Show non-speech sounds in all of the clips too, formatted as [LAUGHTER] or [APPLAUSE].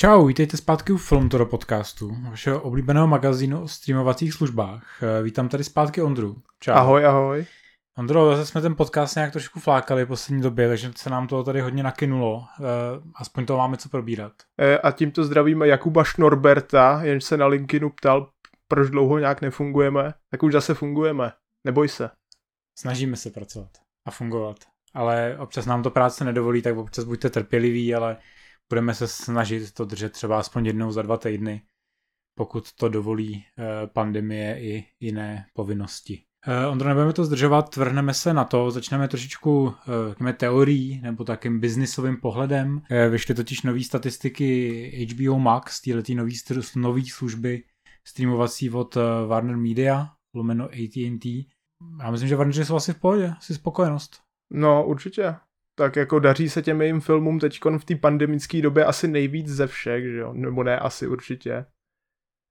Čau, vítejte zpátky u Filmtoro podcastu, vašeho oblíbeného magazínu o streamovacích službách. Eh, Vítám tady zpátky Ondru. Čau. Ahoj, ahoj. Ondro, zase jsme ten podcast nějak trošku flákali v poslední době, takže se nám to tady hodně nakynulo. Eh, Aspoň to máme co probírat. E, A tímto zdravíme Jakuba Šnorberta, jenž se na LinkedInu ptal, proč dlouho nějak nefungujeme. Tak už zase fungujeme. Neboj se. Snažíme se pracovat a fungovat. Ale občas nám to práce nedovolí, tak občas buďte trpěliví, ale budeme se snažit to držet třeba aspoň jednou za dva týdny, pokud to dovolí eh, pandemie i jiné povinnosti. Eh, Ondro, nebudeme to zdržovat, vrhneme se na to, začneme trošičku uh, teorií nebo takým biznisovým pohledem. Eh, Vyšly totiž nové statistiky HBO Max, této nový, nový služby streamovací od eh, Warner Media, lomeno AT&T. Já myslím, že Warner jsou asi v pohodě, asi spokojenost. No, určitě. Tak jako daří se těm jejím filmům teď v té pandemické době asi nejvíc ze všech, že jo? Nebo ne, asi určitě.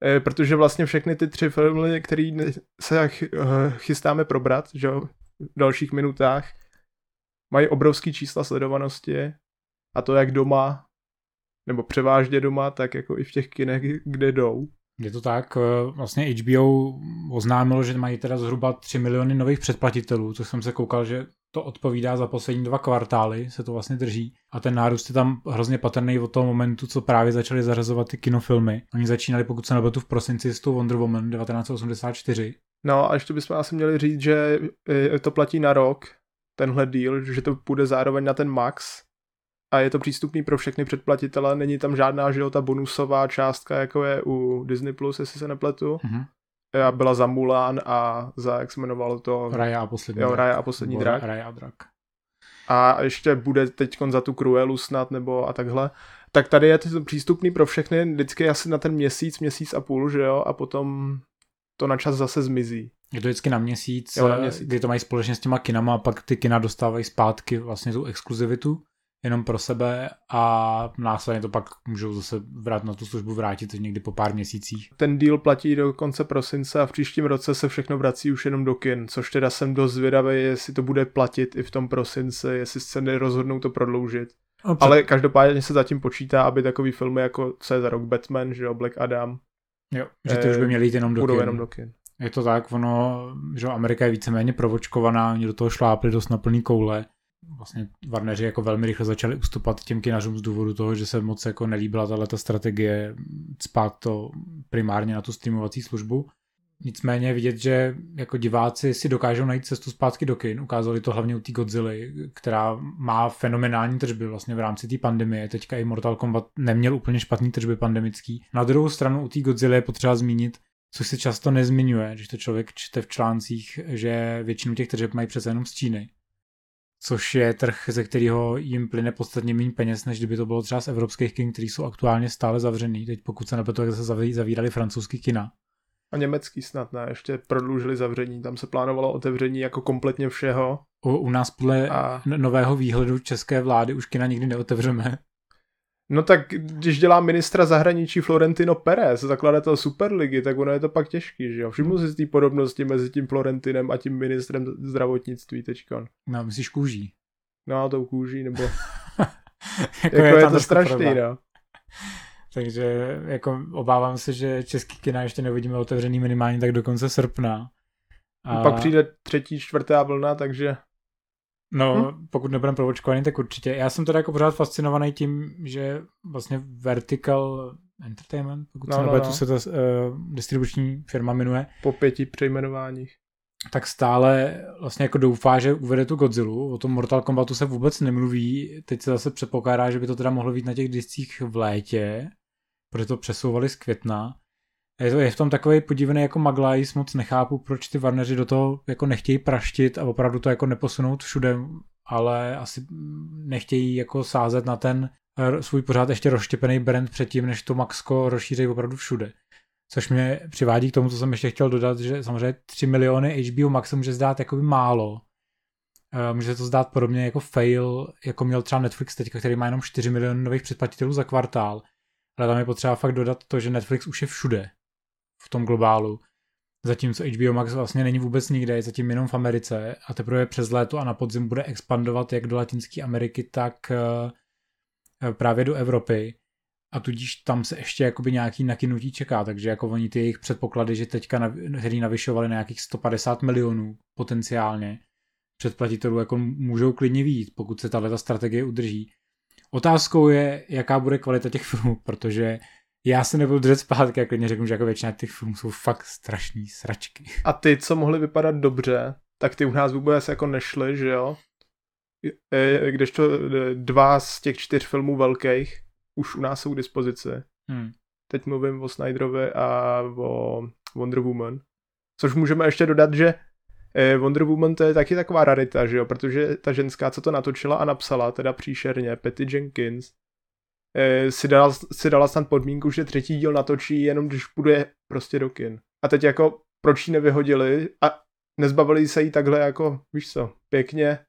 E, protože vlastně všechny ty tři filmy, které se ch- eh, chystáme probrat, že jo, v dalších minutách, mají obrovský čísla sledovanosti a to jak doma, nebo převážně doma, tak jako i v těch kinech, kde jdou. Je to tak, eh, vlastně HBO oznámilo, že mají teda zhruba 3 miliony nových předplatitelů, což jsem se koukal, že to odpovídá za poslední dva kvartály, se to vlastně drží. A ten nárůst je tam hrozně patrný od toho momentu, co právě začali zařazovat ty kinofilmy. Oni začínali, pokud se nebetu, v prosinci s tou Wonder Woman 1984. No a ještě bychom asi měli říct, že eh, to platí na rok, tenhle deal, že to půjde zároveň na ten max a je to přístupný pro všechny předplatitele, není tam žádná, že jo, ta bonusová částka, jako je u Disney+, Plus, jestli se nepletu. Mhm. A byla za Mulan a za, jak se jmenovalo to? Raya a poslední Jo, drak. Raya a poslední drak. Raya a drak. A ještě bude teď za tu Cruelu snad, nebo a takhle. Tak tady je to přístupný pro všechny, vždycky asi na ten měsíc, měsíc a půl, že jo, a potom to na čas zase zmizí. Je to vždycky na měsíc, Jo, na eh, měsíc. kdy to mají společně s těma kinama a pak ty kina dostávají zpátky vlastně tu exkluzivitu jenom pro sebe a následně to pak můžou zase vrát na tu službu vrátit někdy po pár měsících. Ten deal platí do konce prosince a v příštím roce se všechno vrací už jenom do kin, což teda jsem dost zvědavý, jestli to bude platit i v tom prosinci, jestli se nerozhodnou to prodloužit. No, Ale každopádně se zatím počítá, aby takový filmy jako co je za rok Batman, že jo, Black Adam, jo, že ty už by eh, měly jít jenom do budou kin. jenom do kin. Je to tak, ono, že Amerika je víceméně provočkovaná, oni do toho šlápli dost na plný koule. Vlastně Warneri jako velmi rychle začali ustupovat těm kinařům z důvodu toho, že se moc jako nelíbila tahle ta strategie spát to primárně na tu streamovací službu. Nicméně vidět, že jako diváci si dokážou najít cestu zpátky do kin. Ukázali to hlavně u té Godzilly, která má fenomenální tržby vlastně v rámci té pandemie. Teďka i Mortal Kombat neměl úplně špatný tržby pandemický. Na druhou stranu u té Godzilly je potřeba zmínit, což se často nezmiňuje, když to člověk čte v článcích, že většinu těch tržeb mají přece jenom z Číny. Což je trh, ze kterého jim plyne podstatně méně peněz, než kdyby to bylo třeba z evropských kin, který jsou aktuálně stále zavřený. Teď pokud se nepletu, tak se zaví- zavírali francouzský kina. A německý snad ne, ještě prodloužili zavření, tam se plánovalo otevření jako kompletně všeho. U, u nás podle A- nového výhledu české vlády už kina nikdy neotevřeme. No tak když dělá ministra zahraničí Florentino Perez, zakladatel Superligy, tak ono je to pak těžký, že jo? Všimnu si z té podobnosti mezi tím Florentinem a tím ministrem zdravotnictví teďkon. No, myslíš kůží. No a tou kůží, nebo [LAUGHS] jako, jako je, je to strašný, no. [LAUGHS] Takže jako obávám se, že český kina ještě neuvidíme otevřený minimálně tak do konce srpna. A... Pak přijde třetí, čtvrtá vlna, takže No, Hm? pokud nebudeme provočkovaný, tak určitě. Já jsem teda jako pořád fascinovaný tím, že vlastně Vertical Entertainment, pokud No, se no, nepletu, no. se ta uh, distribuční firma jmenuje, po pěti přejmenováních. tak stále vlastně jako doufá, že uvede tu Godzillu. O tom Mortal Kombatu se vůbec nemluví. Teď se zase předpokládá, že by to teda mohlo být na těch discích v létě, protože to přesouvali z května. Je, to, je v tom takový podívený jako maglajs, moc nechápu, proč ty Warneri do toho jako nechtějí praštit a opravdu to jako neposunout všude, ale asi nechtějí jako sázet na ten eh, svůj pořád ještě rozštěpený brand předtím, než to Maxko rozšíří opravdu všude. Což mě přivádí k tomu, co jsem ještě chtěl dodat, že samozřejmě 3 miliony HBO Max se může zdát jakoby málo. Eh, Může se to zdát podobně jako fail, jako měl třeba Netflix teďka, který má jenom 4 miliony nových předplatitelů za kvartál. Ale tam je potřeba fakt dodat to, že Netflix už je všude v tom globálu. Zatímco HBO Max vlastně není vůbec nikde, je zatím jenom v Americe a teprve přes léto a na podzim bude expandovat jak do Latinské Ameriky, tak eh, právě do Evropy. a tudíž tam se ještě jakoby nějaký nakynutí čeká, takže jako oni ty jejich předpoklady, že teďka, na, který navyšovali na nějakých 150 milionů potenciálně, předplatitelů jako můžou klidně výjít, pokud se tahle strategie udrží. Otázkou je, jaká bude kvalita těch filmů, protože já se nebudu držet zpátky, jak klidně řeknu, že jako většina těch filmů jsou fakt strašný sračky. A ty, co mohly vypadat dobře, tak ty u nás vůbec jako nešly, že jo? E, kdežto e, dva z těch čtyř filmů velkých už u nás jsou k dispozici. Hmm. Teď mluvím o Snyderovi a o Wonder Woman. Což můžeme ještě dodat, že e, Wonder Woman to je taky taková rarita, že jo? Protože ta ženská, co to natočila a napsala, teda příšerně, Patty Jenkins, si dala, si dala snad podmínku, že třetí díl natočí jenom když půjde prostě do kin. A teď jako proč ji nevyhodili a nezbavili se jí takhle jako, víš co, pěkně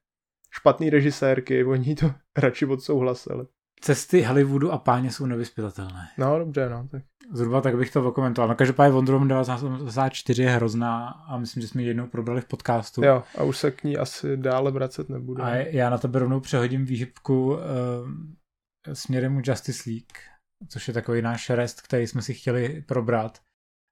špatný režisérky, [LAUGHS] oni to radši odsouhlasili. Cesty Hollywoodu a páně jsou nevyspytatelné. No, dobře, no. Tak. Zhruba tak bych to okomentoval. No každopádně Wonder Woman 1984 je hrozná a myslím, že jsme ji jednou probrali v podcastu. Jo, a už se k ní asi dále vracet nebudu. A já na tebe rovnou přehodím výhybku uh, směrem Justice League, což je takový náš rest, který jsme si chtěli probrat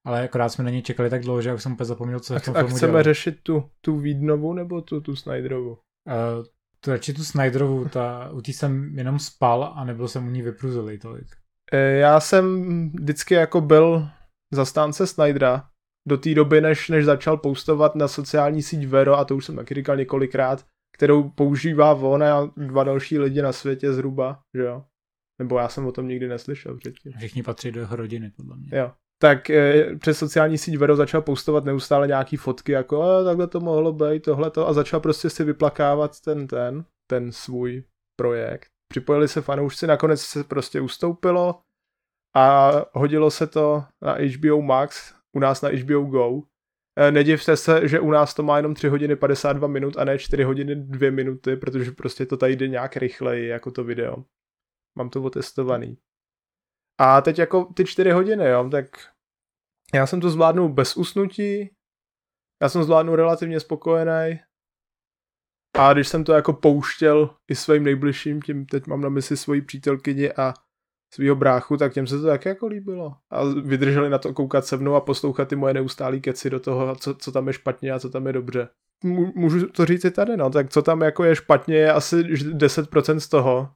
ale akorát jsme na něj čekali tak dlouho, že už jsem úplně zapomněl, co a, v tom a chceme dělal. řešit tu, tu Vídnovu nebo tu, tu Snyderovu? Uh, tu radši tu Snyderovu, ta, u té jsem jenom spal a nebyl jsem u ní vypruzelý tolik. E, já jsem vždycky jako byl zastánce Snydera do té doby, než, než začal postovat na sociální síť Vero, a to už jsem taky říkal několikrát, kterou používá on a dva další lidi na světě zhruba, že jo? Nebo já jsem o tom nikdy neslyšel předtím. Všichni patří do jeho rodiny, podle mě. Jo tak e, přes sociální síť Vero začal postovat neustále nějaký fotky, jako a, takhle to mohlo být, tohleto a začal prostě si vyplakávat ten, ten, ten svůj projekt. Připojili se fanoušci, nakonec se prostě ustoupilo a hodilo se to na HBO Max, u nás na HBO Go. E, nedivte se, že u nás to má jenom 3 hodiny 52 minut a ne 4 hodiny 2 minuty, protože prostě to tady jde nějak rychleji jako to video. Mám to otestovaný. A teď jako ty čtyři hodiny, jo, tak já jsem to zvládnul bez usnutí, já jsem zvládnul relativně spokojený. A když jsem to jako pouštěl i svým nejbližším, tím teď mám na mysli svoji přítelkyni a svého bráchu, tak těm se to taky jako líbilo. A vydrželi na to koukat se mnou a poslouchat ty moje neustálý keci do toho, co, co tam je špatně a co tam je dobře můžu to říct i tady, no, tak co tam jako je špatně, je asi 10% z toho,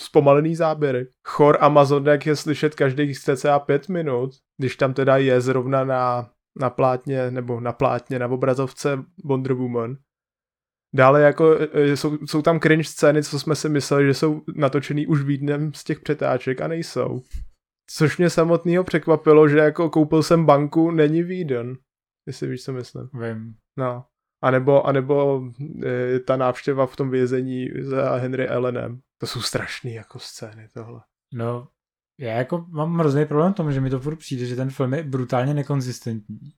zpomalený záběry. Chor Amazonek je slyšet každých cca 5 minut, když tam teda je zrovna na, na plátně, nebo na plátně, na obrazovce Wonder Woman. Dále jako e, e, jsou, jsou tam cringe scény, co jsme si mysleli, že jsou natočený už v jednom z těch přetáček a nejsou. Což mě samotného překvapilo, že jako koupil jsem banku, není výden. Jestli víš, co myslím. Vím. No. A nebo, a nebo e, ta návštěva v tom vězení za Henry Allenem. To jsou strašné jako scény tohle. No, já jako mám hrozný problém v tom, že mi to furt přijde, že ten film je brutálně nekonzistentní.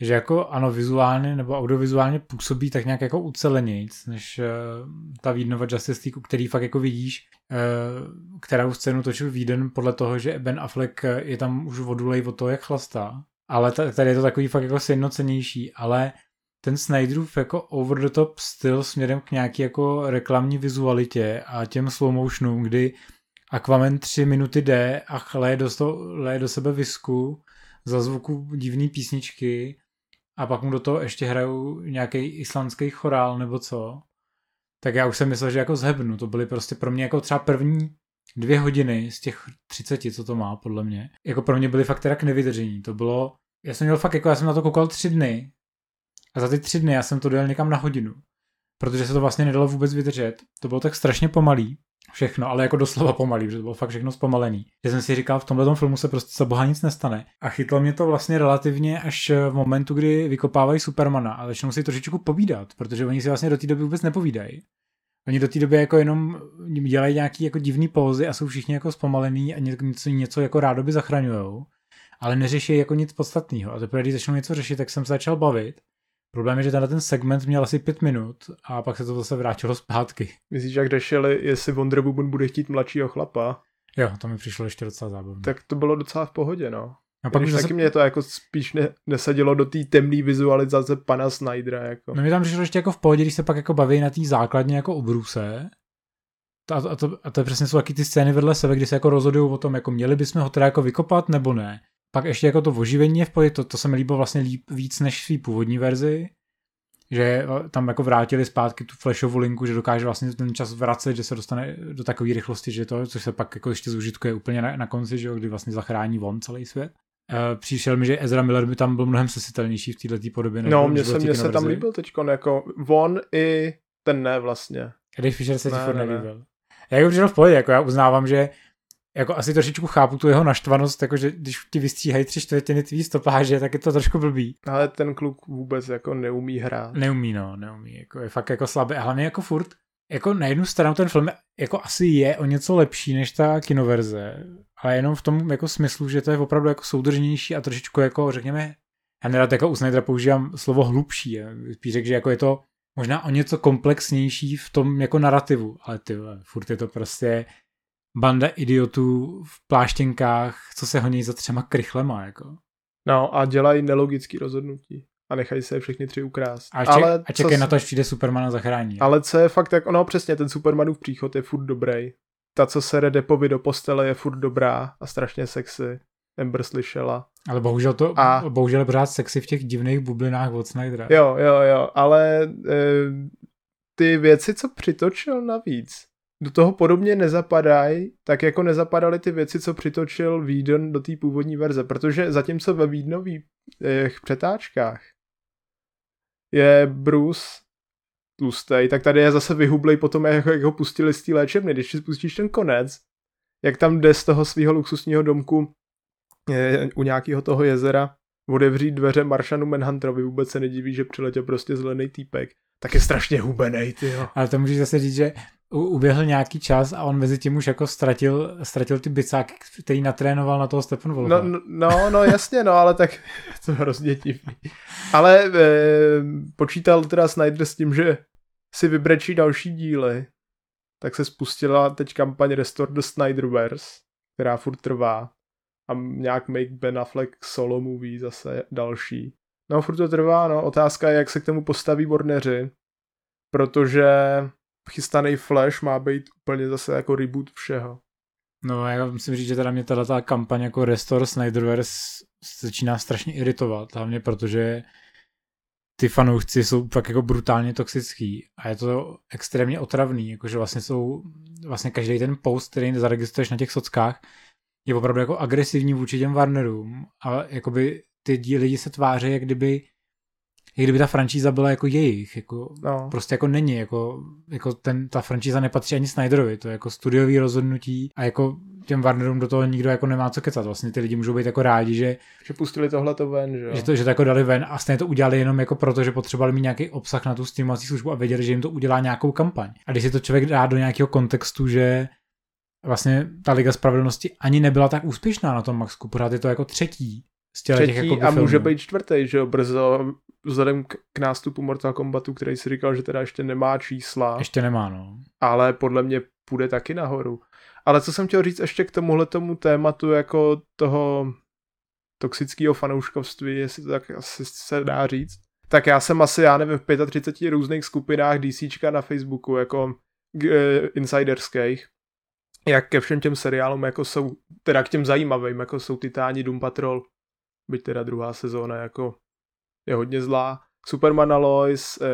Že jako ano, vizuálně nebo audiovizuálně působí tak nějak jako ucelenějc, než uh, ta Vídnova Justice League, který fakt jako vidíš, uh, kterou scénu točil Víden podle toho, že Ben Affleck je tam už vodulej od toho, jak chlastá. Ale tady je to takový fakt jako sjednocenější, ale ten Snyderův jako over the top styl směrem k nějaký jako reklamní vizualitě a těm slow motionům, kdy Aquaman tři minuty jde a chleje do, leje do sebe visku za zvuku divný písničky a pak mu do toho ještě hrajou nějaký islandský chorál nebo co, tak já už jsem myslel, že jako zhebnu. To byly prostě pro mě jako třeba první dvě hodiny z těch 30, co to má, podle mě. Jako pro mě byly fakt teda k nevydržení. To bylo, já jsem měl fakt jako, já jsem na to koukal tři dny a za ty tři dny já jsem to dojel někam na hodinu. Protože se to vlastně nedalo vůbec vydržet. To bylo tak strašně pomalý, všechno, ale jako doslova pomalý, protože to bylo fakt všechno zpomalený. Že jsem si říkal, v tomhle filmu se prostě za boha nic nestane. A chytlo mě to vlastně relativně až v momentu, kdy vykopávají Supermana a začnou si trošičku povídat, protože oni si vlastně do té doby vůbec nepovídají. Oni do té doby jako jenom dělají nějaký jako divný pózy a jsou všichni jako zpomalený a něco, něco jako rádoby zachraňujou, ale neřeší jako nic podstatného. A teprve, když začnou něco řešit, tak jsem se začal bavit Problém je, že tenhle ten segment měl asi pět minut a pak se to zase vrátilo zpátky. Myslíš, jak řešili, jestli Wonder Woman bude chtít mladšího chlapa? Jo, to mi přišlo ještě docela zábavné. Tak to bylo docela v pohodě, no. A pak už taky zase... mě to jako spíš ne, nesadilo do té temné vizualizace pana Snydera. Jako. No mě tam přišlo ještě jako v pohodě, když se pak jako baví na té základně jako o Bruce, a, to, a, to, a to přesně jsou taky ty scény vedle sebe, kdy se jako rozhodují o tom, jako měli bychom ho teda jako vykopat nebo ne. Pak ještě jako to oživení je v pohodě, to, to se mi líbilo vlastně líp, víc než svý původní verzi, že tam jako vrátili zpátky tu flashovou linku, že dokáže vlastně ten čas vracet, že se dostane do takové rychlosti, že to, což se pak jako ještě zúžitkuje úplně na, na konci, že jo, kdy vlastně zachrání von celý svět. Uh, přišel mi, že Ezra Miller by tam byl mnohem sesitelnější v této podobě. No, mně se, mně se tam líbil teď, jako von i ten ne vlastně. Když Fisher se ti furt nelíbil. Já jako přišel v pohodě, jako já uznávám, že jako asi trošičku chápu tu jeho naštvanost, jakože když ti vystříhají tři čtvrtiny tvý stopáže, tak je to trošku blbý. Ale ten kluk vůbec jako neumí hrát. Neumí, no, neumí, jako je fakt jako slabý. A hlavně jako furt, jako na jednu stranu ten film jako asi je o něco lepší než ta kinoverze, ale jenom v tom jako smyslu, že to je opravdu jako soudržnější a trošičku jako řekněme, já nerad jako u Snydera používám slovo hlubší, spíš řekl, že jako je to možná o něco komplexnější v tom jako narrativu, ale ty furt je to prostě banda idiotů v pláštěnkách, co se honí za třema krychlema, jako. No a dělají nelogické rozhodnutí a nechají se všechny tři ukrást. A, ček, ale a čekaj co, na to, až přijde Superman a zachrání. Ale co je fakt tak, ono přesně, ten Supermanův příchod je furt dobrý. Ta, co se Depovi do postele, je furt dobrá a strašně sexy. Ember slyšela. Ale bohužel to, a... bohužel je pořád sexy v těch divných bublinách od Snydera. Jo, jo, jo, ale e, ty věci, co přitočil navíc, do toho podobně nezapadají, tak jako nezapadaly ty věci, co přitočil Whedon do té původní verze, protože zatímco ve Whedonových přetáčkách je Bruce tlustej, tak tady je zase vyhublej potom, jak, jak ho pustili z té léčebny. Když si spustíš ten konec, jak tam jde z toho svého luxusního domku je, u nějakého toho jezera otevřít dveře Maršanu Manhunterovi, vůbec se nediví, že přiletěl prostě zelený týpek, tak je strašně hubenej, ty. Ale to můžeš zase říct, že uběhl nějaký čas a on mezi tím už jako ztratil, ztratil ty bicáky, který natrénoval na toho Stephen Wolfa. No, no, no jasně, no, ale tak [LAUGHS] to hrozně divný. Ale e, počítal teda Snyder s tím, že si vybrečí další díly, tak se spustila teď kampaň Restore the Snyderverse, která furt trvá a nějak Make Ben Affleck solo movie zase další. No furt to trvá, no, otázka je, jak se k tomu postaví Warneri, protože chystaný Flash má být úplně zase jako reboot všeho. No já musím říct, že teda mě tato kampaň jako Restore Snyderverse začíná strašně iritovat, hlavně protože ty fanoušci jsou fakt jako brutálně toxický a je to extrémně otravný, jakože vlastně jsou, vlastně každý ten post, který zaregistruješ na těch sockách, je opravdu jako agresivní vůči těm Warnerům a jakoby ty lidi se tváří, jak kdyby jak kdyby ta franšíza byla jako jejich, jako no. prostě jako není, jako, jako ten, ta franšíza nepatří ani Snyderovi, to je jako studiový rozhodnutí a jako těm Warnerům do toho nikdo jako nemá co kecat, vlastně ty lidi můžou být jako rádi, že že pustili tohle to ven, že jo? Že to, že to jako dali ven a stejně to udělali jenom jako proto, že potřebovali mít nějaký obsah na tu streamovací službu a věděli, že jim to udělá nějakou kampaň. A když si to člověk dá do nějakého kontextu, že vlastně ta Liga Spravedlnosti ani nebyla tak úspěšná na tom Maxku, pořád je to jako třetí z těch, třetí jako a filmů. může být čtvrtý, že jo, brzo vzhledem k, k nástupu Mortal Kombatu, který si říkal, že teda ještě nemá čísla. Ještě nemá, no. Ale podle mě půjde taky nahoru. Ale co jsem chtěl říct ještě k tomuhle tomu tématu jako toho toxického fanouškovství, jestli to tak asi se dá říct, tak já jsem asi, já nevím, v 35 různých skupinách DCčka na Facebooku, jako e, insiderských, jak ke všem těm seriálům, jako jsou, teda k těm zajímavým, jako jsou Titáni, Doom Patrol, byť teda druhá sezóna jako je hodně zlá, Superman Lois, eh,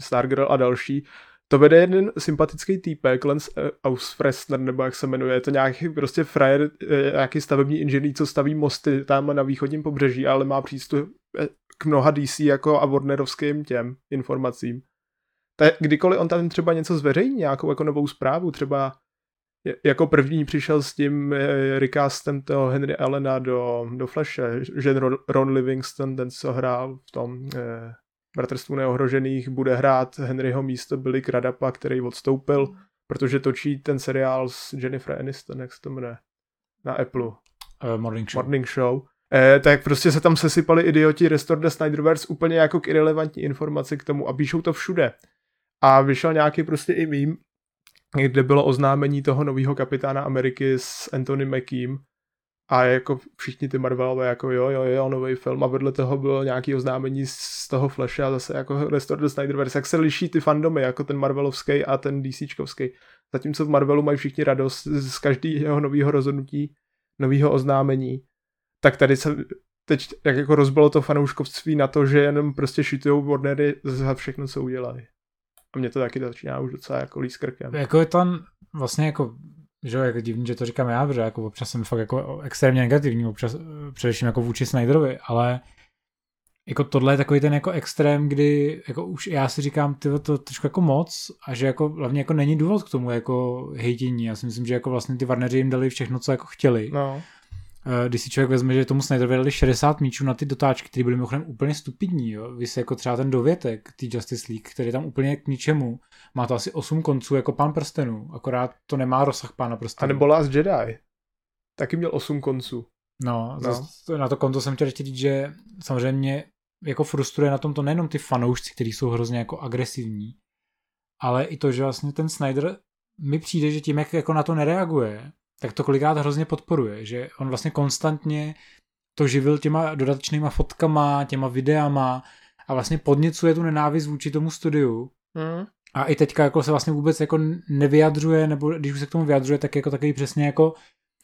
Stargirl a další, to vede jeden sympatický týpek, Lance eh, Ausfrestner, nebo jak se jmenuje, je to nějaký prostě frajer, eh, nějaký stavební inženýr, co staví mosty tam na východním pobřeží, ale má přístup eh, k mnoha DC jako a Warnerovským těm informacím. Tak kdykoliv on tam třeba něco zveřejní, nějakou jako novou zprávu, třeba jako první přišel s tím eh, recastem toho Henry Allena do, do Flashe, že Ron Livingston, ten co hrál v tom eh, Bratrstvu neohrožených, bude hrát Henryho místo Billy Cradapa, který odstoupil, protože točí ten seriál s Jennifer Aniston, jak se to jmenuje, na Apple. Uh, morning Show. Morning Show. Eh, tak prostě se tam sesypali idioti Restore the Snyderverse úplně jako k irrelevantní informaci k tomu a píšou to všude. A vyšel nějaký prostě i mím, kde bylo oznámení toho nového kapitána Ameriky s Anthony Mackiem a jako všichni ty Marvelové jako jo, jo, jo, nový film a vedle toho bylo nějaký oznámení z toho Flashe a zase jako Restore the Snyderverse, jak se liší ty fandomy, jako ten Marvelovský a ten DCčkovský. Zatímco v Marvelu mají všichni radost z každého nového rozhodnutí, nového oznámení, tak tady se teď jak jako rozbilo to fanouškovství na to, že jenom prostě šitujou Warnery za všechno, co udělali. A mě to taky začíná už docela jako líst krkem. Jako je tam vlastně jako že jo, jako divný, že to říkám já, protože jako občas jsem fakt jako extrémně negativní, občas především jako vůči Snyderovi, ale jako tohle je takový ten jako extrém, kdy jako už já si říkám, ty to trošku jako moc a že jako hlavně jako není důvod k tomu jako hejtění. Já si myslím, že jako vlastně ty Warneri jim dali všechno, co jako chtěli. No. Eh, když si člověk vezme, že tomu Snyderovi dali 60 míčů na ty dotáčky, které byly mimochodem úplně stupidní, jo. Vy si jako třeba ten dovětek, ty Justice League, který je tam úplně k ničemu, má to asi 8 konců jako pán prstenů, akorát to nemá rozsah pána prstenů. A nebo Last Jedi. Taky měl 8 konců. No, no. na to konto jsem chtěl říct, že samozřejmě jako frustruje na tom to nejenom ty fanoušci, kteří jsou hrozně jako agresivní, ale i to, že vlastně ten Snyder mi přijde, že tím, jak jako na to nereaguje, tak to kolikrát hrozně podporuje, že on vlastně konstantně to živil těma dodatečnýma fotkama, těma videama a vlastně podněcuje tu nenávist vůči tomu studiu. Mm. A i teďka jako se vlastně vůbec jako nevyjadřuje, nebo když už se k tomu vyjadřuje, tak jako takový přesně jako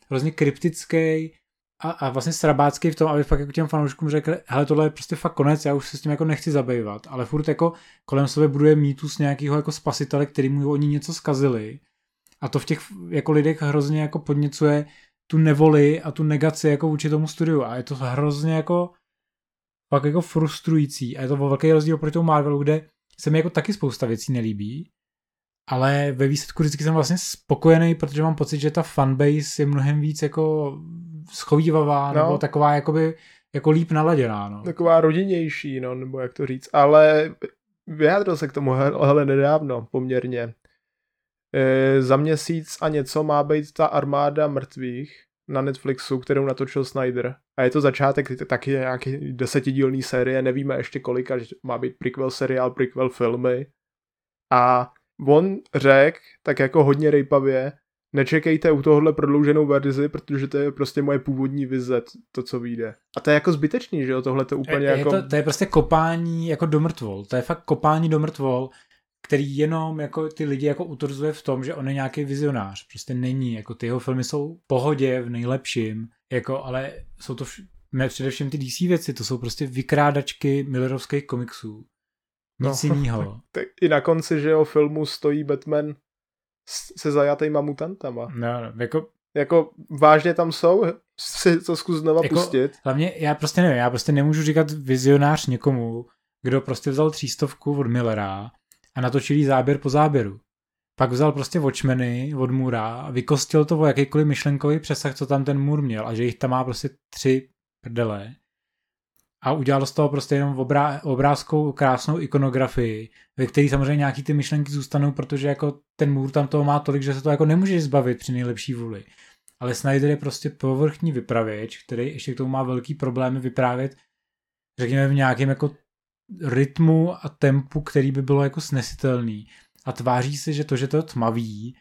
hrozně kryptický a, a vlastně srabácký v tom, aby fakt jako těm fanouškům řekl, hele, tohle je prostě fakt konec, já už se s tím jako nechci zabývat, ale furt jako kolem sebe buduje mýtus nějakého jako spasitele, který mu oni něco zkazili a to v těch jako lidech hrozně jako podněcuje tu nevoli a tu negaci jako vůči tomu studiu a je to hrozně jako pak jako frustrující a je to velký rozdíl proti tomu Marvelu, kde se mi jako taky spousta věcí nelíbí, ale ve výsledku vždycky jsem vlastně spokojený, protože mám pocit, že ta fanbase je mnohem víc jako schovývavá, no. nebo taková jakoby jako líp naladěná. No. Taková rodinnější, no, nebo jak to říct, ale vyjádřil se k tomu hele nedávno poměrně. E, za měsíc a něco má být ta armáda mrtvých na Netflixu, kterou natočil Snyder. A je to začátek taky nějaký desetidílný série, nevíme ještě kolika, že má být prequel seriál, prequel filmy. A on řekl, tak jako hodně rejpavě, nečekejte u tohohle prodlouženou verzi, protože to je prostě moje původní vize, to, co vyjde. A to je jako zbytečný, že jo, tohle to úplně je, jako... Je to, to je prostě kopání jako do mrtvol. To je fakt kopání do mrtvol, který jenom jako ty lidi jako utvrzuje v tom, že on je nějaký vizionář. Prostě není, jako ty jeho filmy jsou v pohodě, v nejlepším, jako, ale jsou to vš- ne, především ty DC věci, to jsou prostě vykrádačky Millerovských komiksů. Nic no, [LAUGHS] jiného. Tak i na konci, že jo, filmu stojí Batman se zajatýma mutantama. No, no, jako... Jako vážně tam jsou, si to zkus znova jako, pustit. Hlavně já prostě nevím, já prostě nemůžu říkat vizionář někomu, kdo prostě vzal třístovku od Millera a natočil záběr po záběru. Pak vzal prostě Watchmeny od Mura a vykostil to o jakýkoliv myšlenkový přesah, co tam ten Mur měl a že jich tam má prostě tři prdele a udělal z toho prostě jenom obrá, obrázkou krásnou ikonografii, ve který samozřejmě nějaký ty myšlenky zůstanou, protože jako ten můr tam toho má tolik, že se to jako nemůže zbavit při nejlepší vůli. Ale Snyder je prostě povrchní vypravěč, který ještě k tomu má velký problémy vyprávět, řekněme v nějakém jako rytmu a tempu, který by bylo jako snesitelný. A tváří se, že to, že to je tmavý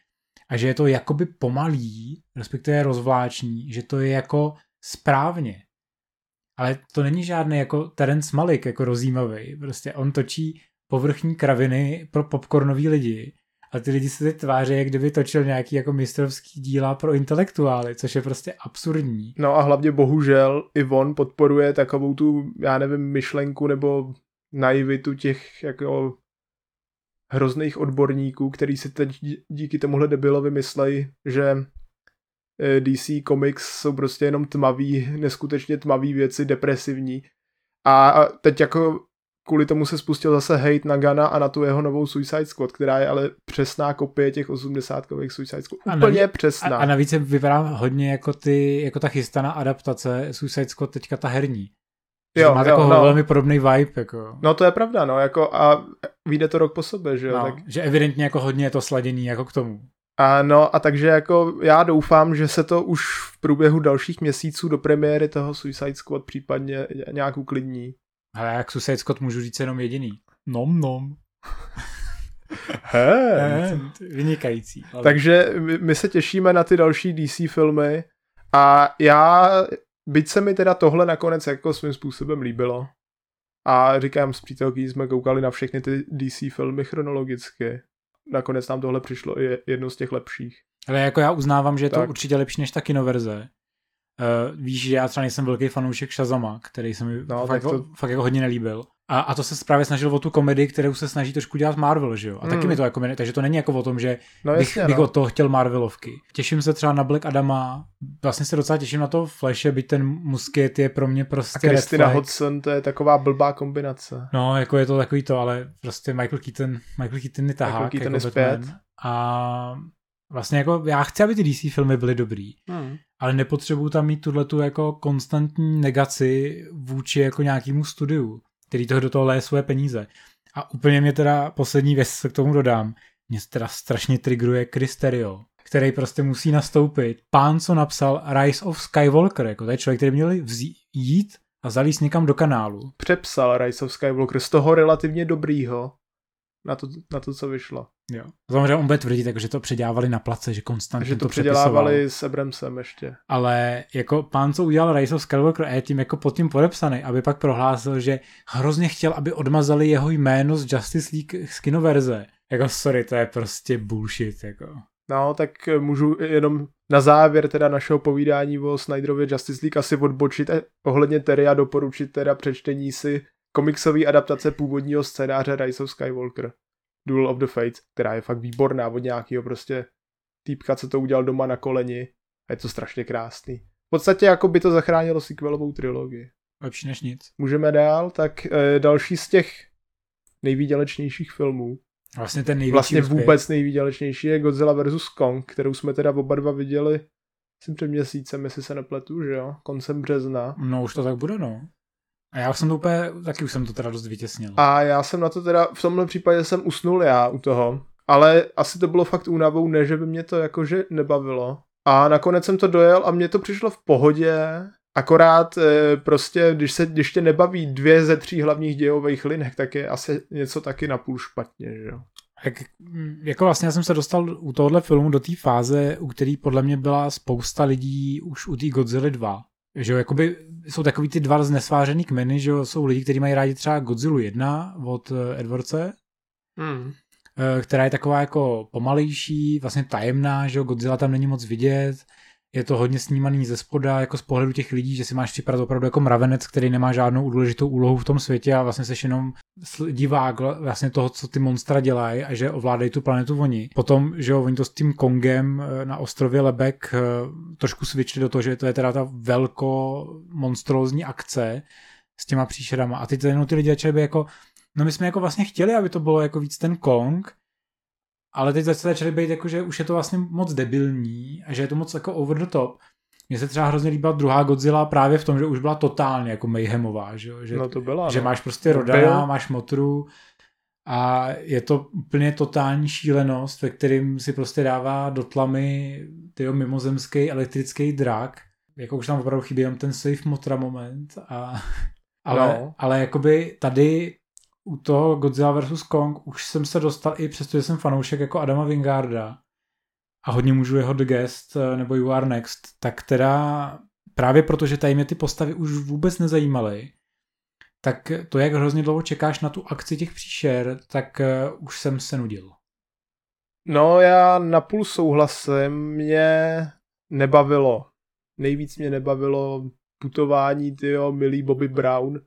a že je to jakoby pomalý, respektive rozvláční, že to je jako správně ale to není žádný jako Terence Malik, jako rozjímavý. Prostě on točí povrchní kraviny pro popcornový lidi a ty lidi se teď tváří, jak kdyby točil nějaký jako mistrovský díla pro intelektuály, což je prostě absurdní. No a hlavně bohužel i on podporuje takovou tu, já nevím, myšlenku nebo naivitu těch jako hrozných odborníků, který si teď díky tomuhle debilovi myslejí, že Eh, DC Comics jsou prostě jenom tmavý, neskutečně tmavý věci, depresivní. A teď jako kvůli tomu se spustil zase hate na Gana a na tu jeho novou Suicide Squad, která je ale přesná kopie těch 80kových Suicide Squad. Úplně navíc, přesná. A, a navíc se vypadá hodně jako, ty, jako ta chystaná adaptace Suicide Squad teďka ta herní. Jo, má takový no. velmi podobný vibe. Jako. No to je pravda, no, jako a vyjde to rok po sobě, že jo. No, tak... Že evidentně jako hodně je to sladěný jako k tomu. A no a takže jako já doufám, že se to už v průběhu dalších měsíců do premiéry toho Suicide Squad případně nějak uklidní. Ale jak Suicide Squad můžu říct jenom jediný. Nom nom. [LAUGHS] Hand. [LAUGHS] Vynikající. Ale... Takže my, my se těšíme na ty další DC filmy a já, byť se mi teda tohle nakonec jako svým způsobem líbilo a říkám s přítelky jsme koukali na všechny ty DC filmy chronologicky nakonec nám tohle přišlo i jednou z těch lepších. Ale jako já uznávám, že je to Tak. určitě lepší než ta kinoverze. Uh, víš, že já třeba nejsem velký fanoušek Shazama, který se mi No, fakt, to- to... fakt jako hodně nelíbil. A, a to se právě snažil o tu komedii, kterou se snaží trošku dělat Marvel, že jo? A taky Mm. mi to jako, takže to není jako o tom, že No bych, jasně, bych no. od toho chtěl Marvelovky. Těším se třeba na Black Adama, vlastně se docela těším na to Flashe, byť ten Musket je pro mě A prostě Kristina flag. Hodson, to je taková blbá kombinace. No, jako je to takový to, ale prostě Michael Keaton, Michael Keaton je tahák, Michael Keaton jako je Batman. zpět. A vlastně jako já chci, aby ty DC filmy byly dobrý, Hmm. ale nepotřebuju tam mít tuhle tu jako konstantní negaci vůči jako nějakému studiu, který toho do toho léje svoje peníze. A úplně mě teda poslední věc, co k tomu dodám, mě teda strašně triggeruje Chris Terrio, který prostě musí nastoupit. Pán, co napsal Rise of Skywalker, jako to je člověk, který měli vzít, jít a zalíst někam do kanálu. Přepsal Rise of Skywalker z toho relativně dobrýho na to, na to co vyšlo. Jo. Samozřejmě on bude tvrdit, jako, že to předělávali na place, že konstantně Takže to, to předělávali s Abramsem ještě. Ale jako pán, co udělal Rise of Skywalker a je tím jako pod tím podepsaný, aby pak prohlásil, že hrozně chtěl, aby odmazali jeho jméno z Justice League z kinoverze. Jako sorry, to je prostě bullshit, jako. No, tak eh, můžu jenom na závěr teda našeho povídání o Snyderově Justice League asi odbočit eh, ohledně Terry a doporučit teda přečtení si komiksové adaptace původního scénáře Rise of Skywalker. Duel of the Fates, která je fakt výborná od nějakého prostě týpka, co to udělal doma na koleni. A je to strašně krásný. V podstatě jako by to zachránilo sequelovou trilogii. Lepší než nic. Můžeme dál, tak e, další z těch nejvýdělečnějších filmů, Vlastně ten největší vlastně úspěch. vůbec nejvýdělečnější je Godzilla vs. Kong, kterou jsme teda oba dva viděli jsem před měsícem, jestli se nepletu, že jo, koncem března. No už to tak bude, no. A já jsem to úplně, taky už jsem to teda dost vytěsnil. A já jsem na to teda, v tomhle případě jsem usnul já u toho, ale asi to bylo fakt únavou, ne, že by mě to jakože nebavilo. A nakonec jsem to dojel a mně to přišlo v pohodě, akorát e, prostě, když, se, když tě nebaví dvě ze tří hlavních dějových linek, tak je asi něco taky napůl špatně, že jo. Jak, mm, jako vlastně já jsem se dostal u tohohle filmu do té fáze, u který podle mě byla spousta lidí už u té Godzilla 2. Že jo, jakoby jsou takový ty dva znesvářený kmeny, že jo, jsou lidi, kteří mají rádi třeba Godzilla 1 od eh, Edwardse, Hmm. eh, která je taková jako pomalejší, vlastně tajemná, že jo, Godzilla tam není moc vidět, je to hodně snímaný ze spoda, jako z pohledu těch lidí, že si máš připadat opravdu jako mravenec, který nemá žádnou důležitou úlohu v tom světě a vlastně seš jenom divák vla- vlastně toho, co ty monstra dělají a že ovládají tu planetu oni. Potom, že jo, oni to s tím Kongem eh, na ostrově Lebek eh, trošku switchli do toho, že to je teda ta velko monstrózní akce s těma příšerama a teď jenom ty lidi začali být jako, no my jsme jako vlastně chtěli, aby to bylo jako víc ten Kong, ale teď začaly být jako, že už je to vlastně moc debilní a že je to moc jako over the top. Mně se třeba hrozně líbila druhá Godzilla právě v tom, že už byla totálně jako mayhemová, že, jo? že, No to byla, že no. máš prostě Rodana, máš Motru a je to úplně totální šílenost, ve kterým si prostě dává do tlamy tyjo mimozemský elektrický drak. Jako už tam opravdu chybí jenom ten safe Motra moment. A, ale, No. ale jakoby tady u toho Godzilla vs. Kong už jsem se dostal i přesto, že jsem fanoušek jako Adama Wingarda a hodně můžu jeho The Guest eh, nebo You Are Next, tak teda právě protože tady mě ty postavy už vůbec nezajímaly, tak to, jak hrozně dlouho čekáš na tu akci těch příšer, tak eh, už jsem se nudil. No já napůl souhlasím, mě nebavilo. Nejvíc mě nebavilo putování tyjo, milý Bobby Brown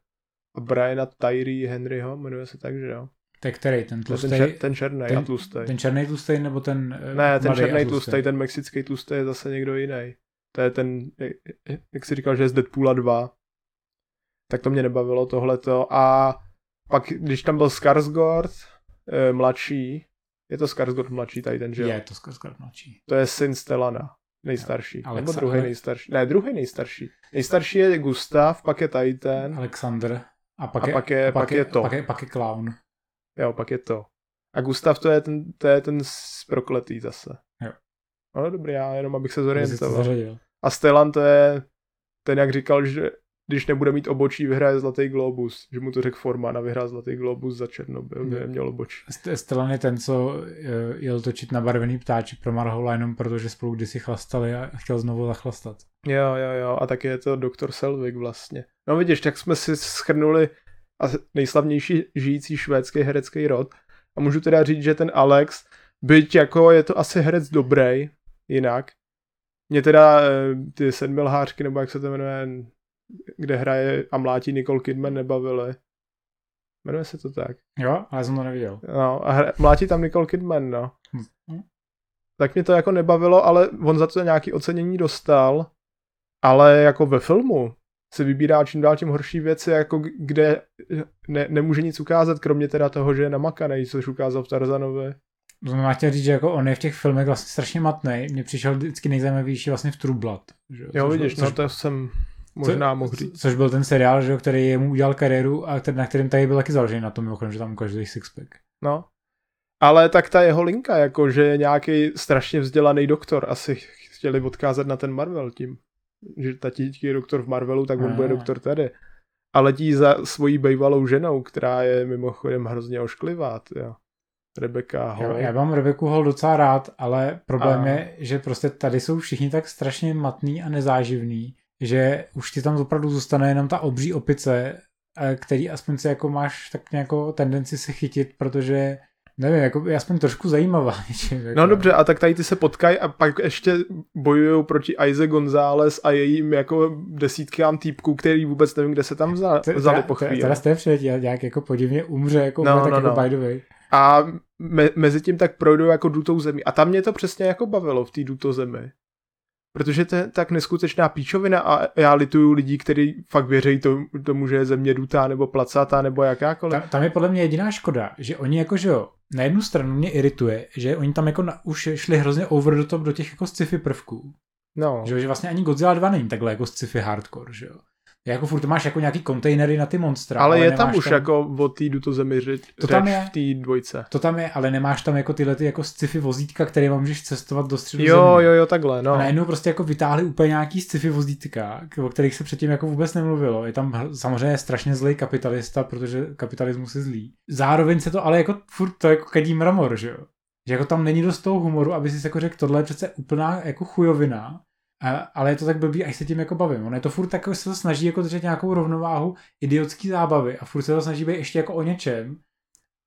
a Briana Tyree Henryho, jmenuje se tak, že jo? To je který? Ten tlustý? ten, čer, ten černý ten- a tlustý. ten černý tlustý nebo ten eh, Ne, ten černý tlustý, ten mexický tlustý je zase někdo jiný. To je ten, jak- jsi říkal, že je z Deadpoola 2. Tak to mě nebavilo tohleto. A pak, když tam byl Skarsgård, eh, mladší, je to Skarsgård mladší tady ten, že jo? Je to skoro mladší. To je syn Stelana, nejstarší. Jo, Nebo Alexa- druhý Ale- nejstarší. Ne, druhý nejstarší. Nejstarší je Gustav, pak je tady ten. Alexander. A pak, A je, pak je- a pak je to. Pak je, pak je clown. Jo, pak je to. A Gustav to je ten, to je ten prokletý zase. Jo. No dobrý, já jenom abych se zorientoval. A Stellan to je ten, jak říkal, že když nebude mít obočí, vyhraje Zlatý Globus. Že mu to řekl Forman a vyhrál Zlatý Globus za Černobyl, kde Jo. neměl obočí. St- Stellan je ten, co eh, jel točit na barvený ptáči pro Marhola jenom protože spolu kdysi chlastali a chtěl znovu zachlastat. Jo, jo, jo. A taky je to doktor Selvig vlastně. No vidíš, tak jsme si schrnuli a nejslavnější žijící švédský herecký rod. A můžu teda říct, že ten Alex Byť jako je to asi herec dobrý, jinak. Mě teda eh, ty sedmilhářky, nebo jak se to jmenuje, kde hraje a mlátí Nicole Kidman, nebavily. Jmenuje se to tak. Jo, ale jsem to neviděl. No, a hra, mlátí tam Nicole Kidman, no. Hm. Tak mě to jako nebavilo, ale on za to nějaký ocenění dostal, ale jako ve filmu se vybírá čím dál tím horší věci, jako kde ne, nemůže nic ukázat, kromě teda toho, že je namakaný, což ukázal v Tarzanovi. Znamená chtěl říct, že jako on je v těch filmech vlastně strašně matný. Mně přišel vždycky nejzajímavější vlastně v. Že? Jo, což, vidíš, což, no to jsem možná co, mohl říct. Což byl ten seriál, že, který mu udělal kariéru a který, na kterém tady byl taky založený na tom, mimochodem, že tam každý sixpack. No. Ale tak ta jeho linka, jako že je nějaký strašně vzdělaný doktor, asi chtěli odkázat na ten Marvel tím. Že tatíčky je doktor v Marvelu, tak on bude doktor tady. A letí za svojí bývalou ženou, která je mimochodem hrozně ošklivá, jo. Rebecca Já, Hall. já mám Rebeku Hall docela rád, ale problém A. je, že prostě tady jsou všichni tak strašně matný a nezáživný, že už ti tam opravdu zůstane jenom ta obří opice, který aspoň si jako máš tak nějakou tendenci se chytit, protože nevím, jako je aspoň trošku zajímavá [LAUGHS] něčím. Jako. No dobře, a tak tady ty se potkají a pak ještě bojují proti Aize González a jejím jako desítkám týpků, který vůbec nevím, kde se tam vzali, vzali teda- po chvíli. Teda jste přijetí, nějak jako podivně umře, jako, No, no, tak no, jako no. by the way. A me, mezi tím tak projdou jako dutou zemi. A tam mě to přesně jako bavilo v té duto zemi. Protože to je tak neskutečná píčovina a já lituju lidí, kteří fakt věří to, tomu, že je země dutá nebo placatá nebo jakákoliv. Tam, tam je podle mě jediná škoda, že oni jako, že jo, na jednu stranu mě irituje, že oni tam jako na, už šli hrozně over the top do těch jako sci-fi prvků. No, Že, že vlastně ani Godzilla 2 není takhle jako sci-fi hardcore, že jo. Jako furt máš jako nějaký kontejnery na ty monstra. ale je tam už jako o té duto zemi řeč, To tam je. v té dvojce. To tam je, ale nemáš tam jako tyhle ty jako sci-fi vozítka, které můžeš cestovat do středu Jo, země. jo, jo, takhle, no. A najednou prostě jako vytáhli úplně nějaký sci-fi vozítka, o kterých se předtím jako vůbec nemluvilo. Je tam samozřejmě strašně zlej kapitalista, protože kapitalismus je zlý. Zároveň se to ale jako furt to jako kadí mramor, že jo. Že jako tam není dost toho humoru, aby si jako řekl, tohle je přece úplná jako chujovina, a, ale je to tak blbý, až se tím jako bavím. On je to furt tak, se to snaží jako držet nějakou rovnováhu idiotský zábavy a furt se to snaží být ještě jako o něčem.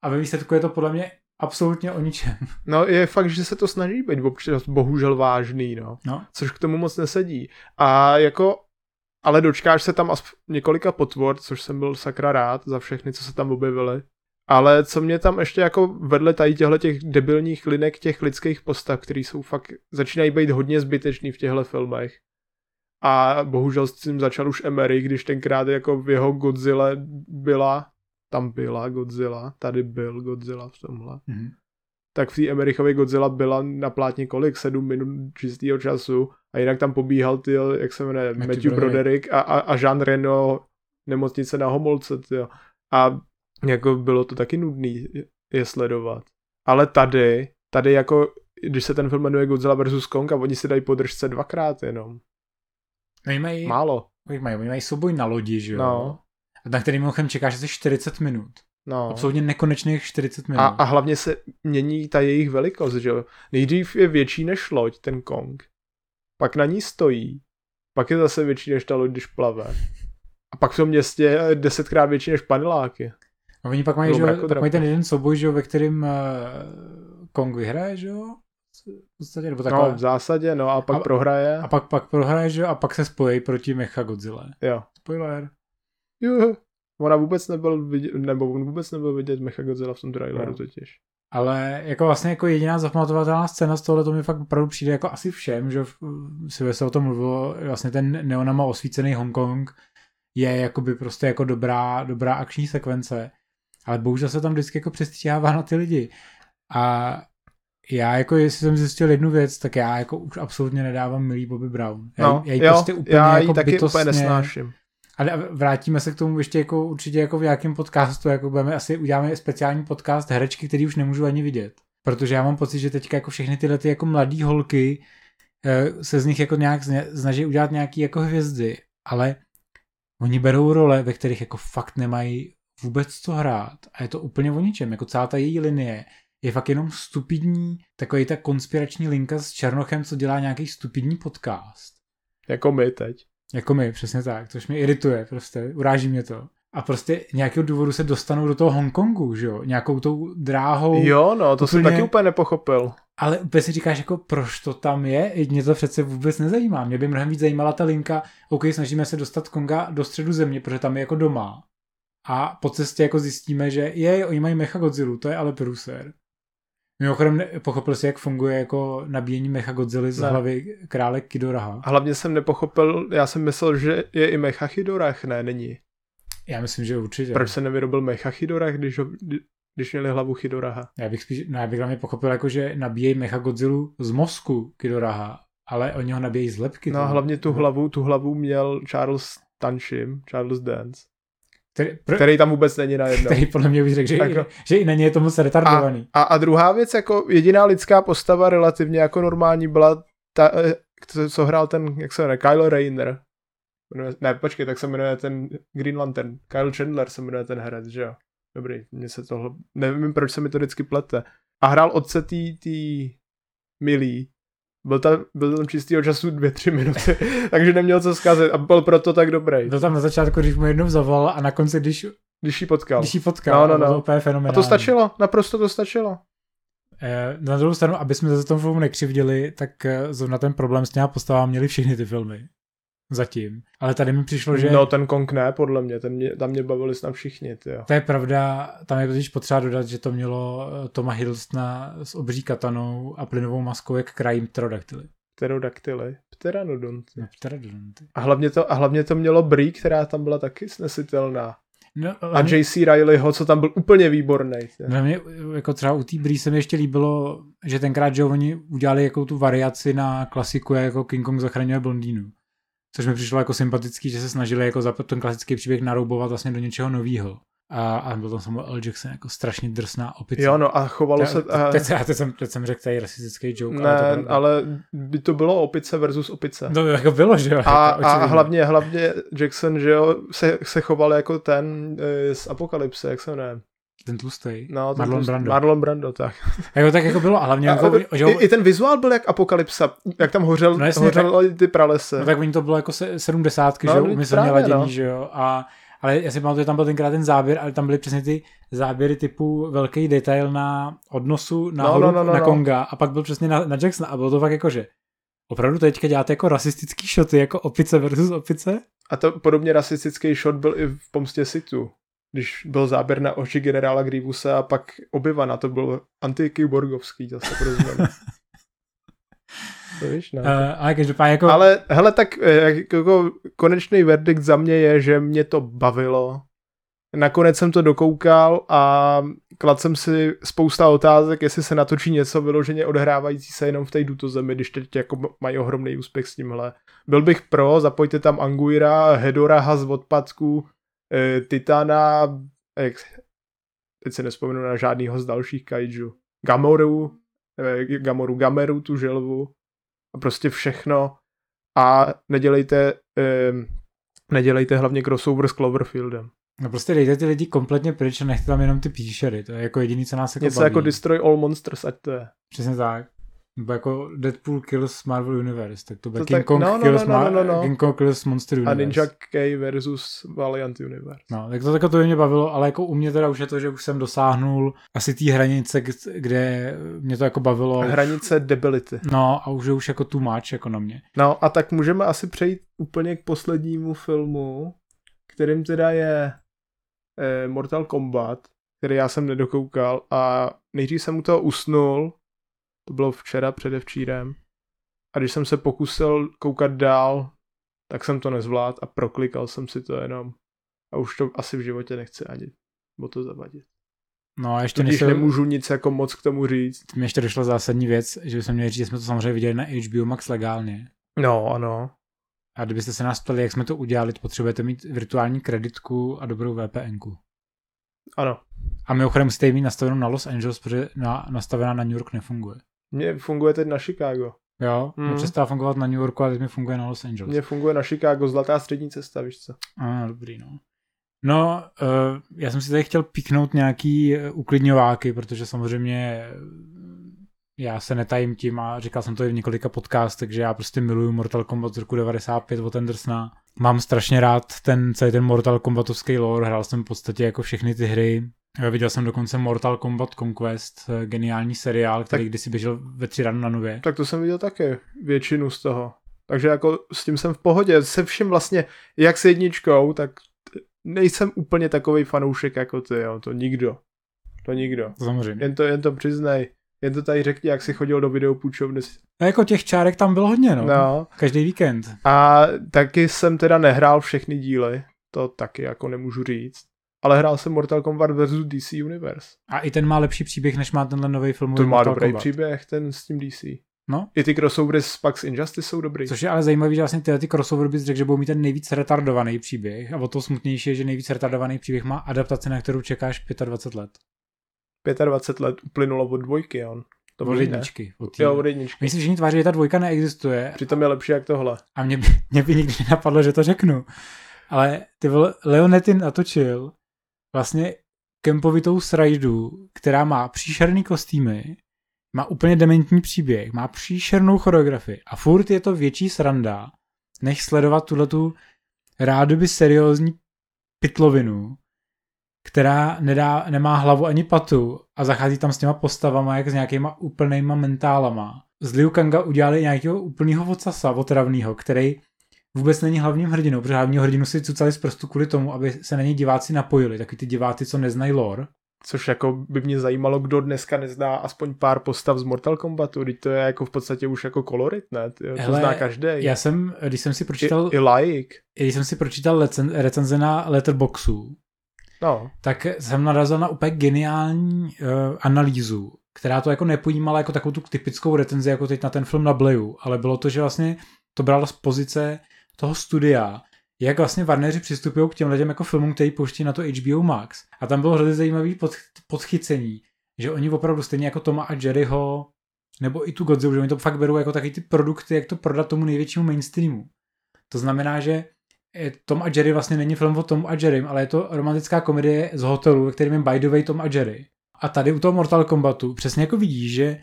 A ve výsledku je to podle mě absolutně o ničem. [LAUGHS] No je fakt, že se to snaží být občas bohužel vážný, no. No. Což k tomu moc nesedí. A jako, ale dočkáš se tam aspoň několika potvor, což jsem byl sakra rád za všechny, co se tam objevily. Ale co mě tam ještě jako vedle tady těchto těch debilních linek těch lidských postav, který jsou fakt, začínají být hodně zbytečný v těchto filmech. A bohužel s tím začal už Emery, když tenkrát jako v jeho Godzilla byla, tam byla Godzilla, tady byl Godzilla v tomhle Mhm. tak v té Emerichově Godzilla byla na plátně kolik? Sedm minut čistého času a jinak tam pobíhal ty, jak se jmenuje, Matthew Matthew, Broderick. Broderick a, a, a Jean Reno nemocnice na Homolce, tyjo. A jako bylo to taky nudný je sledovat. Ale tady, tady jako, když se ten film jmenuje Godzilla vs. Kong a oni si dají podržce dvakrát jenom. Oni mají, Málo. oni mají, oni mají souboj na lodi, že jo? No. Na který mimochodem čekáš asi 40 minut. No. Absolutně nekonečných 40 minut. A, a hlavně se mění ta jejich velikost, že jo. Nejdřív je větší než loď, ten Kong. Pak na ní stojí. Pak je zase větší než ta loď, když plave. A pak v tom městě je desetkrát větší než paneláky. A oni pak mají, že, jo, pak mají ten jeden souboj, že ve kterým uh, Kong vyhraje, že jo? V podstatě, nebo takhle. No, v zásadě, no a pak A- prohraje. A pak, pak prohraje, že jo, a pak se spojí proti Mecha Godzilla. Jo. Spoiler. Jo. Ona vůbec nebyl vidět, nebo on vůbec nebyl vidět Mechagodzilla v tom traileru No. totiž. Ale jako vlastně jako jediná zapamatovatelná scéna z tohle to mi fakt opravdu přijde jako asi všem, že si se o tom mluvilo, vlastně ten neonama osvícený Hongkong je jakoby prostě jako dobrá, dobrá akční sekvence, ale bohužel se tam vždycky jako přestříhává na ty lidi. A já jako, jestli jsem zjistil jednu věc, tak já jako už absolutně nedávám milý Bobby Brown. Já, No, já jí jo, prostě úplně já jako ji taky bytostně, úplně nesnáším. ale vrátíme se k tomu ještě jako určitě jako v nějakém podcastu, jako budeme asi uděláme speciální podcast herečky, který už nemůžu ani vidět. Protože já mám pocit, že teďka jako všechny tyhle ty jako mladý holky eh, se z nich jako nějak snaží udělat nějaký jako hvězdy, ale oni berou role, ve kterých jako fakt nemají vůbec co hrát a je to úplně o ničem, jako celá ta její linie je fakt jenom stupidní, takový ta konspirační linka s Černochem, co dělá nějaký stupidní podcast. Jako my teď. Jako my, přesně tak, což mě irituje prostě, uráží mě to. a prostě nějakého důvodu se dostanou do toho Hongkongu, že jo, nějakou tou dráhou. Jo, no, to úplně... jsem taky úplně nepochopil. Ale úplně si říkáš, jako proč to tam je? Mě to přece vůbec nezajímá. Mě by mnohem víc zajímala ta linka, OK, snažíme se dostat Konga do středu země, protože tam je jako doma. A po cestě jako zjistíme, že je, oni mají Mechagodzilla, to je ale průser. Mimochodem, pochopil jsi, jak funguje jako nabíjení Mechagodzilla z ne. hlavy krále Kidoraha? A hlavně jsem nepochopil, já jsem myslel, že je i Mechachidorach, ne, není. Já myslím, že určitě. Proč se nevyrobil Mechachidorach, když, ho, když měli hlavu Chidoraha? Já bych spíš, no já bych hlavně pochopil, jako, že nabíjejí Mechagodzilla z mozku Kidoraha, ale oni ho nabíjejí z lepky. No a hlavně tu hlavu, tu hlavu měl Charles Tanshim, Charles Dance. Který, pr- který tam vůbec není na jedno. Který podle mě bych řekl, že, jako, i, že i na ně je to moc retardovaný. A, a, a druhá věc, jako jediná lidská postava relativně jako normální byla ta, eh, co hrál ten, jak se jmenuje, Kylo Rayner. Ne, počkej, tak se jmenuje ten Green Lantern. Kyle Chandler se jmenuje ten herec, že jo? Dobrý, mně se tohle, nevím, proč se mi to vždycky plete. A hrál otce tý, tý milý. Byl tam, byl tam čistýho času dvě, tři minuty, [LAUGHS] takže neměl co zkazit a byl proto tak dobrý. Byl tam na začátku, když mu jednou zavolal a na konci, když... Když ji potkal. Když ji potkal, no, no, no. to A to stačilo, naprosto to stačilo. Eh, na druhou stranu, aby jsme za tom filmu nekřivděli, tak eh, zrovna ten problém s těma postavám měli všechny ty filmy zatím. Ale tady mi přišlo, že... No ten Kong ne, podle mě, ten mě, tam mě bavili snad všichni, tyjo. To je pravda, tam je totiž potřeba dodat, že to mělo eh, Toma Hiddlestona s obří katanou a plynovou maskou jak krajem pterodaktyly. Pterodaktyly? Pteranodonty. No, pteranodonty. A hlavně, to, a hlavně to mělo Brie, která tam byla taky snesitelná. No, a mě... JC Rileyho, co tam byl úplně výborný. No, mě, jako třeba u té Brie se mi ještě líbilo, že tenkrát, že oni udělali jako tu variaci na klasiku jako King Kong zachraňuje blondýnu. Což mi přišlo jako sympatický, že se snažili jako za ten klasický příběh naroubovat vlastně do něčeho nového. A, a byl tam Samuel L. Jackson jako strašně drsná opice. Jo, no a chovalo se... A... Teď, teď, teď, jsem, teď jsem řekl tady rasistický joke. Ne, ale, to ale by to bylo opice versus opice. No jako bylo, že jo. A, jako, a hlavně, hlavně Jackson, že jo, se, se choval jako ten e, z Apokalypse, jak se ne. Ten tlustý. No, ten Marlon tlustý, Brando. Marlon Brando, tak. Jako, tak jako bylo, a hlavně... A, jako, že... i, I ten vizuál byl jak apokalypsa, jak tam hořel, no, jasně, hořel tak, ty pralese. No tak oni to bylo jako se, sedmdesátky, no, že jo, umyslně ladění, no. že jo, a ale já si pamatuju, že tam byl tenkrát ten záběr, ale tam byly přesně ty záběry typu velký detail na odnosu na, no, no, no, no, na no. Konga a pak byl přesně na, na Jacksona a bylo to fakt jako, že opravdu teďka děláte jako rasistický shoty, jako opice versus opice? A to podobně rasistický shot byl i v Pomstě Situ když byl záběr na oči generála Grievuse a pak obyvana, to byl antikyborgovský zase pro změnu. to víš, ne? Uh, ale každopádně jako... Ale hele, tak eh, jako konečný verdikt za mě je, že mě to bavilo. Nakonec jsem to dokoukal a kladl jsem si spousta otázek, jestli se natočí něco vyloženě odhrávající se jenom v té Duto zemi, když teď jako mají ohromný úspěch s tímhle. Byl bych pro, zapojte tam Anguira, Hedora z odpadků, Titana, jak, teď se nespomenu na žádného z dalších kaiju, Gamoru, e, Gamoru, Gameru, tu želvu a prostě všechno a nedělejte e, nedělejte hlavně crossover s Cloverfieldem. No prostě dejte ty lidi kompletně pryč a nechte tam jenom ty píšery, to je jako jediný, co nás jako Něco baví. jako Destroy All Monsters, ať to je. Přesně tak. Nebo jako Deadpool kills Marvel Universe, tak to bude King, tak, Kong no, no, kills no, no, no, no. King Kong kills Monster Universe. A Ninja K versus Valiant Universe. No, tak to, tak to mě bavilo, ale jako u mě teda už je to, že už jsem dosáhnul asi té hranice, kde mě to jako bavilo. Hranice debility. No a už je už jako too much jako na mě. No a tak můžeme asi přejít úplně k poslednímu filmu, kterým teda je eh, Mortal Kombat, který já jsem nedokoukal a nejdřív jsem u toho usnul, to bylo včera, předevčírem. A když jsem se pokusil koukat dál, tak jsem to nezvládl a proklikal jsem si to jenom. A už to asi v životě nechci ani o to zavadit. No a ještě Když se... nemůžu nic jako moc k tomu říct. Mě ještě došla zásadní věc, že bychom měli říct, že jsme to samozřejmě viděli na HBO Max legálně. No, ano. A kdybyste se nás ptali, jak jsme to udělali, potřebujete mít virtuální kreditku a dobrou VPNku. Ano. A mimochodem musíte ji mít nastavenou na Los Angeles, protože na, nastavená na New York nefunguje. Mně funguje teď na Chicago. Jo, mm. přestává fungovat na New Yorku a teď mi funguje na Los Angeles. Mně funguje na Chicago, zlatá střední cesta, víš co. A, dobrý, no. No, uh, já jsem si tady chtěl píknout nějaký uh, uklidňováky, protože samozřejmě já se netajím tím a říkal jsem to i v několika podcastech, že já prostě miluju Mortal Kombat z roku 95 od Andersona. Mám strašně rád ten celý ten Mortal Kombatovský lore, hrál jsem v podstatě jako všechny ty hry. Viděl jsem dokonce Mortal Kombat Conquest, eh, geniální seriál, který tak, kdysi běžel ve tři ráno na nově. Tak to jsem viděl také, většinu z toho. Takže jako s tím jsem v pohodě. Se vším vlastně, jak s jedničkou, tak nejsem úplně takový fanoušek jako ty, jo. To nikdo. To nikdo. Samozřejmě. Jen to, jen to přiznej. Jen to tady řekni, jak jsi chodil do videopůjčovny. A jako těch čárek tam bylo hodně, no. no. Každý víkend. A taky jsem teda nehrál všechny díly. To taky jako nemůžu říct. Ale hrál jsem Mortal Kombat vs. DC Universe. A i ten má lepší příběh, než má tenhle nový film. To má Mortal dobrý Kombat. příběh, ten s tím DC. No. I ty crossovery s Pax Injustice jsou dobrý. Což je ale zajímavý, že vlastně tyhle ty crossovery bys řekl, že budou mít ten nejvíc retardovaný příběh. A o to smutnější je, že nejvíc retardovaný příběh má adaptace, na kterou čekáš 25 let. 25 let uplynulo od dvojky, on. To od jedničky. Od jo, od jedničky. Myslím, že tváří, že ta dvojka neexistuje. Přitom je lepší jak tohle. A mě by, [LAUGHS] mě by nikdy nenapadlo, že to řeknu. Ale ty vole, Leonetin natočil vlastně kempovitou srajdu, která má příšerný kostýmy, má úplně dementní příběh, má příšernou choreografii a furt je to větší sranda, než sledovat tuhletu rádoby seriózní pitlovinu, která nedá, nemá hlavu ani patu a zachází tam s těma postavama jak s nějakýma úplnýma mentálama. Z Liu Kanga udělali nějakého úplného vocasa otravného, který vůbec není hlavním hrdinou, protože hlavního hrdinu si cucali z prstu kvůli tomu, aby se na něj diváci napojili, taky ty diváci, co neznají lore. Což jako by mě zajímalo, kdo dneska nezná aspoň pár postav z Mortal Kombatu, teď to je jako v podstatě už jako kolorit, ne? To Hele, zná každý. Já jsem, když jsem si pročítal... I, i like. Když jsem si pročítal recenze na Letterboxu, no. tak jsem narazil na úplně geniální uh, analýzu, která to jako nepojímala jako takovou tu typickou recenzi, jako teď na ten film na Bleju, ale bylo to, že vlastně to bralo z pozice toho studia, jak vlastně Warneri přistupují k těm lidem jako filmům, který pouští na to HBO Max. A tam bylo hrozně zajímavý pod, podchycení, že oni opravdu stejně jako Toma a Jerryho, nebo i tu Godzilla, že oni to fakt berou jako taky ty produkty, jak to prodat tomu největšímu mainstreamu. To znamená, že eh, Tom a Jerry vlastně není film o Tom a Jerrym, ale je to romantická komedie z hotelu, kterým je By the way Tom a Jerry. A tady u toho Mortal Kombatu přesně jako vidíš, že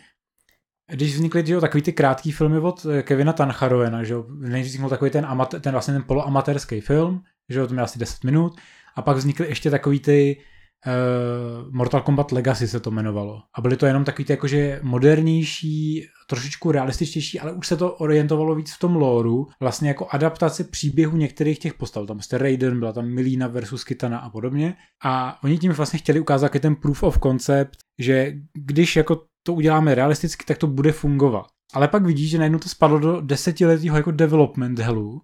když vznikly že jo, takový ty krátký filmy od eh, Kevina Tancharovena, že jo, než vznikl takový ten, amate, ten vlastně ten poloamatérský film, že jo, to měl asi 10 minut, a pak vznikly ještě takový ty uh, Mortal Kombat Legacy se to jmenovalo. A byly to jenom takový ty jakože modernější, trošičku realističtější, ale už se to orientovalo víc v tom lóru, vlastně jako adaptace příběhu některých těch postav. Tam jste Raiden, byla tam Milína versus Kitana a podobně. A oni tím vlastně chtěli ukázat ten proof of concept, že když jako to uděláme realisticky, tak to bude fungovat. Ale pak vidíš, že najednou to spadlo do desetiletého jako development hellu,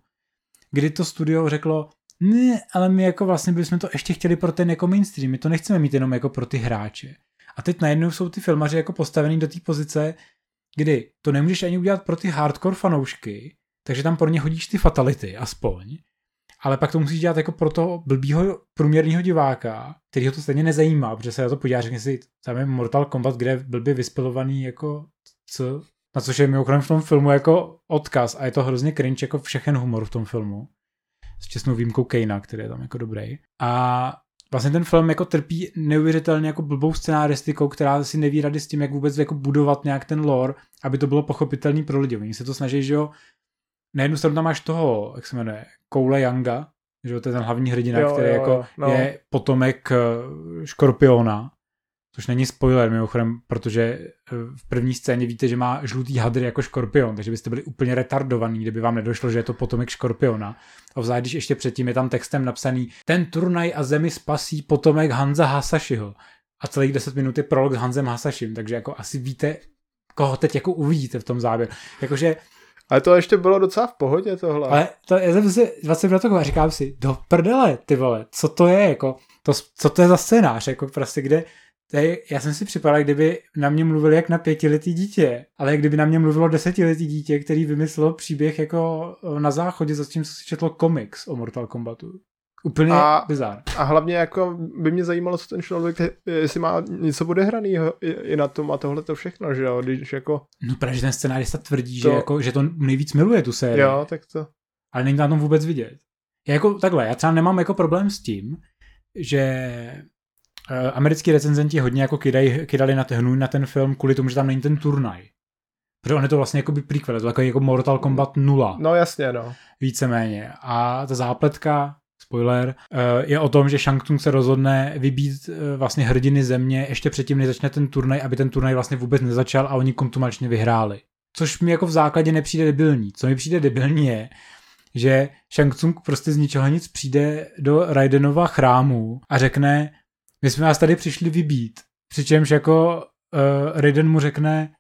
kdy to studio řeklo, ne, ale my jako vlastně bychom to ještě chtěli pro ten jako mainstream, my to nechceme mít jenom jako pro ty hráče. A teď najednou jsou ty filmaři jako postavený do té pozice, kdy to nemůžeš ani udělat pro ty hardcore fanoušky, takže tam pro ně hodíš ty fatality aspoň, ale pak to musíš dělat jako pro toho blbýho průměrného diváka, který ho to stejně nezajímá, protože se na to podívá, řekne si, tam je Mortal Kombat, kde je blbě vyspilovaný jako co, na což je mimochodem v tom filmu jako odkaz a je to hrozně cringe jako všechen humor v tom filmu. S čestnou výjimkou Kejna, který je tam jako dobrý. A vlastně ten film jako trpí neuvěřitelně jako blbou scenaristikou, která si neví rady s tím, jak vůbec jako budovat nějak ten lore, aby to bylo pochopitelný pro lidi. Oni se to snaží, že jo, na jednu stranu tam máš toho, jak se jmenuje, Koule Younga, že to je ten hlavní hrdina, jo, který jo, jako no. je potomek eh, Škorpiona, což není spoiler mimochodem, protože eh, v první scéně víte, že má žlutý hadr jako škorpion, takže byste byli úplně retardovaní, kdyby vám nedošlo, že je to potomek škorpiona. A vzadu, když ještě předtím je tam textem napsaný ten turnaj a zemi spasí potomek Hanza Hasashiho. A celých 10 minut je prolog s Hanzem Hasashim, takže jako asi víte, koho teď jako uvidíte v tom záběru. Jakože ale to ještě bylo docela v pohodě tohle. Ale to, já jsem si 20 minut a říkám si, do prdele, ty vole, co to je, jako, to, co to je za scénář, jako prostě kde, je, já jsem si připadal, kdyby na mě mluvili jak na pětiletý dítě, ale jak kdyby na mě mluvilo desetiletý dítě, který vymyslel příběh jako na záchodě, za tím, co si četlo komiks o Mortal Kombatu. Úplně a, bizar. A hlavně jako by mě zajímalo, co ten člověk, jestli má něco odehraného i na tom a tohle to všechno, že jo, když jako... No právě, ten scenárista tvrdí, to... že, jako, že to nejvíc miluje tu sérii. Jo, tak to... Ale není na tom vůbec vidět. Já jako takhle, já třeba nemám jako problém s tím, že americký recenzenti hodně jako kydaj, kydali na, ten, na ten film kvůli tomu, že tam není ten turnaj. Protože on je to vlastně jako by prequel, je to jako Mortal Kombat 0. No jasně, no. Víceméně. A ta zápletka, spoiler, eh, je o tom, že Shang Tsung se rozhodne vybít eh, vlastně hrdiny země ještě předtím, než začne ten turnaj, aby ten turnaj vlastně vůbec nezačal a oni kontumačně vyhráli. Což mi jako v základě nepřijde debilní. Co mi přijde debilní je, že Shang Tsung prostě z ničeho nic přijde do Raidenova chrámu a řekne, my jsme vás tady přišli vybít. Přičemž jako uh, Raiden mu řekne,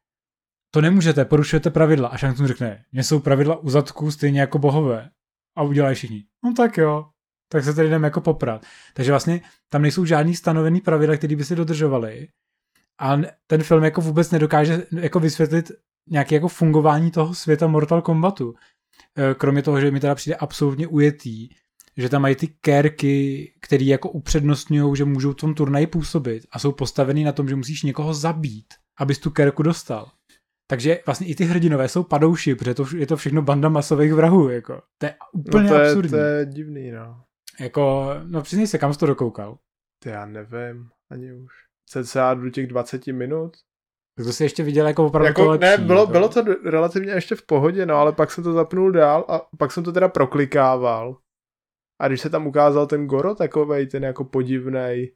to nemůžete, porušujete pravidla. A Shang Tsung řekne, mě jsou pravidla u zadku stejně jako bohové. A udělají všichni. No tak jo, tak se tady jdeme jako poprat. Takže vlastně tam nejsou žádný stanovený pravidla, které by se dodržovaly. A ten film jako vůbec nedokáže jako vysvětlit nějaké jako fungování toho světa Mortal Kombatu. E, kromě toho, že mi teda přijde absolutně ujetý, že tam mají ty kérky, které jako upřednostňují, že můžou v tom turnaji působit a jsou postavený na tom, že musíš někoho zabít, abys tu kérku dostal. Takže vlastně i ty hrdinové jsou padouši, protože to, je to všechno banda masových vrahů, jako. To je úplně no to je, absurdní. To je divný, no. Jako, no přiznej se, kam jsi to dokoukal? To já nevím, ani už. Cca do těch 20 minut. Tak to si ještě viděl jako opravdu jako, to lepší. Ne, bylo, to... bylo to relativně ještě v pohodě, no ale pak jsem to zapnul dál a pak jsem to teda proklikával. A když se tam ukázal ten Goro takovej, ten jako podivnej,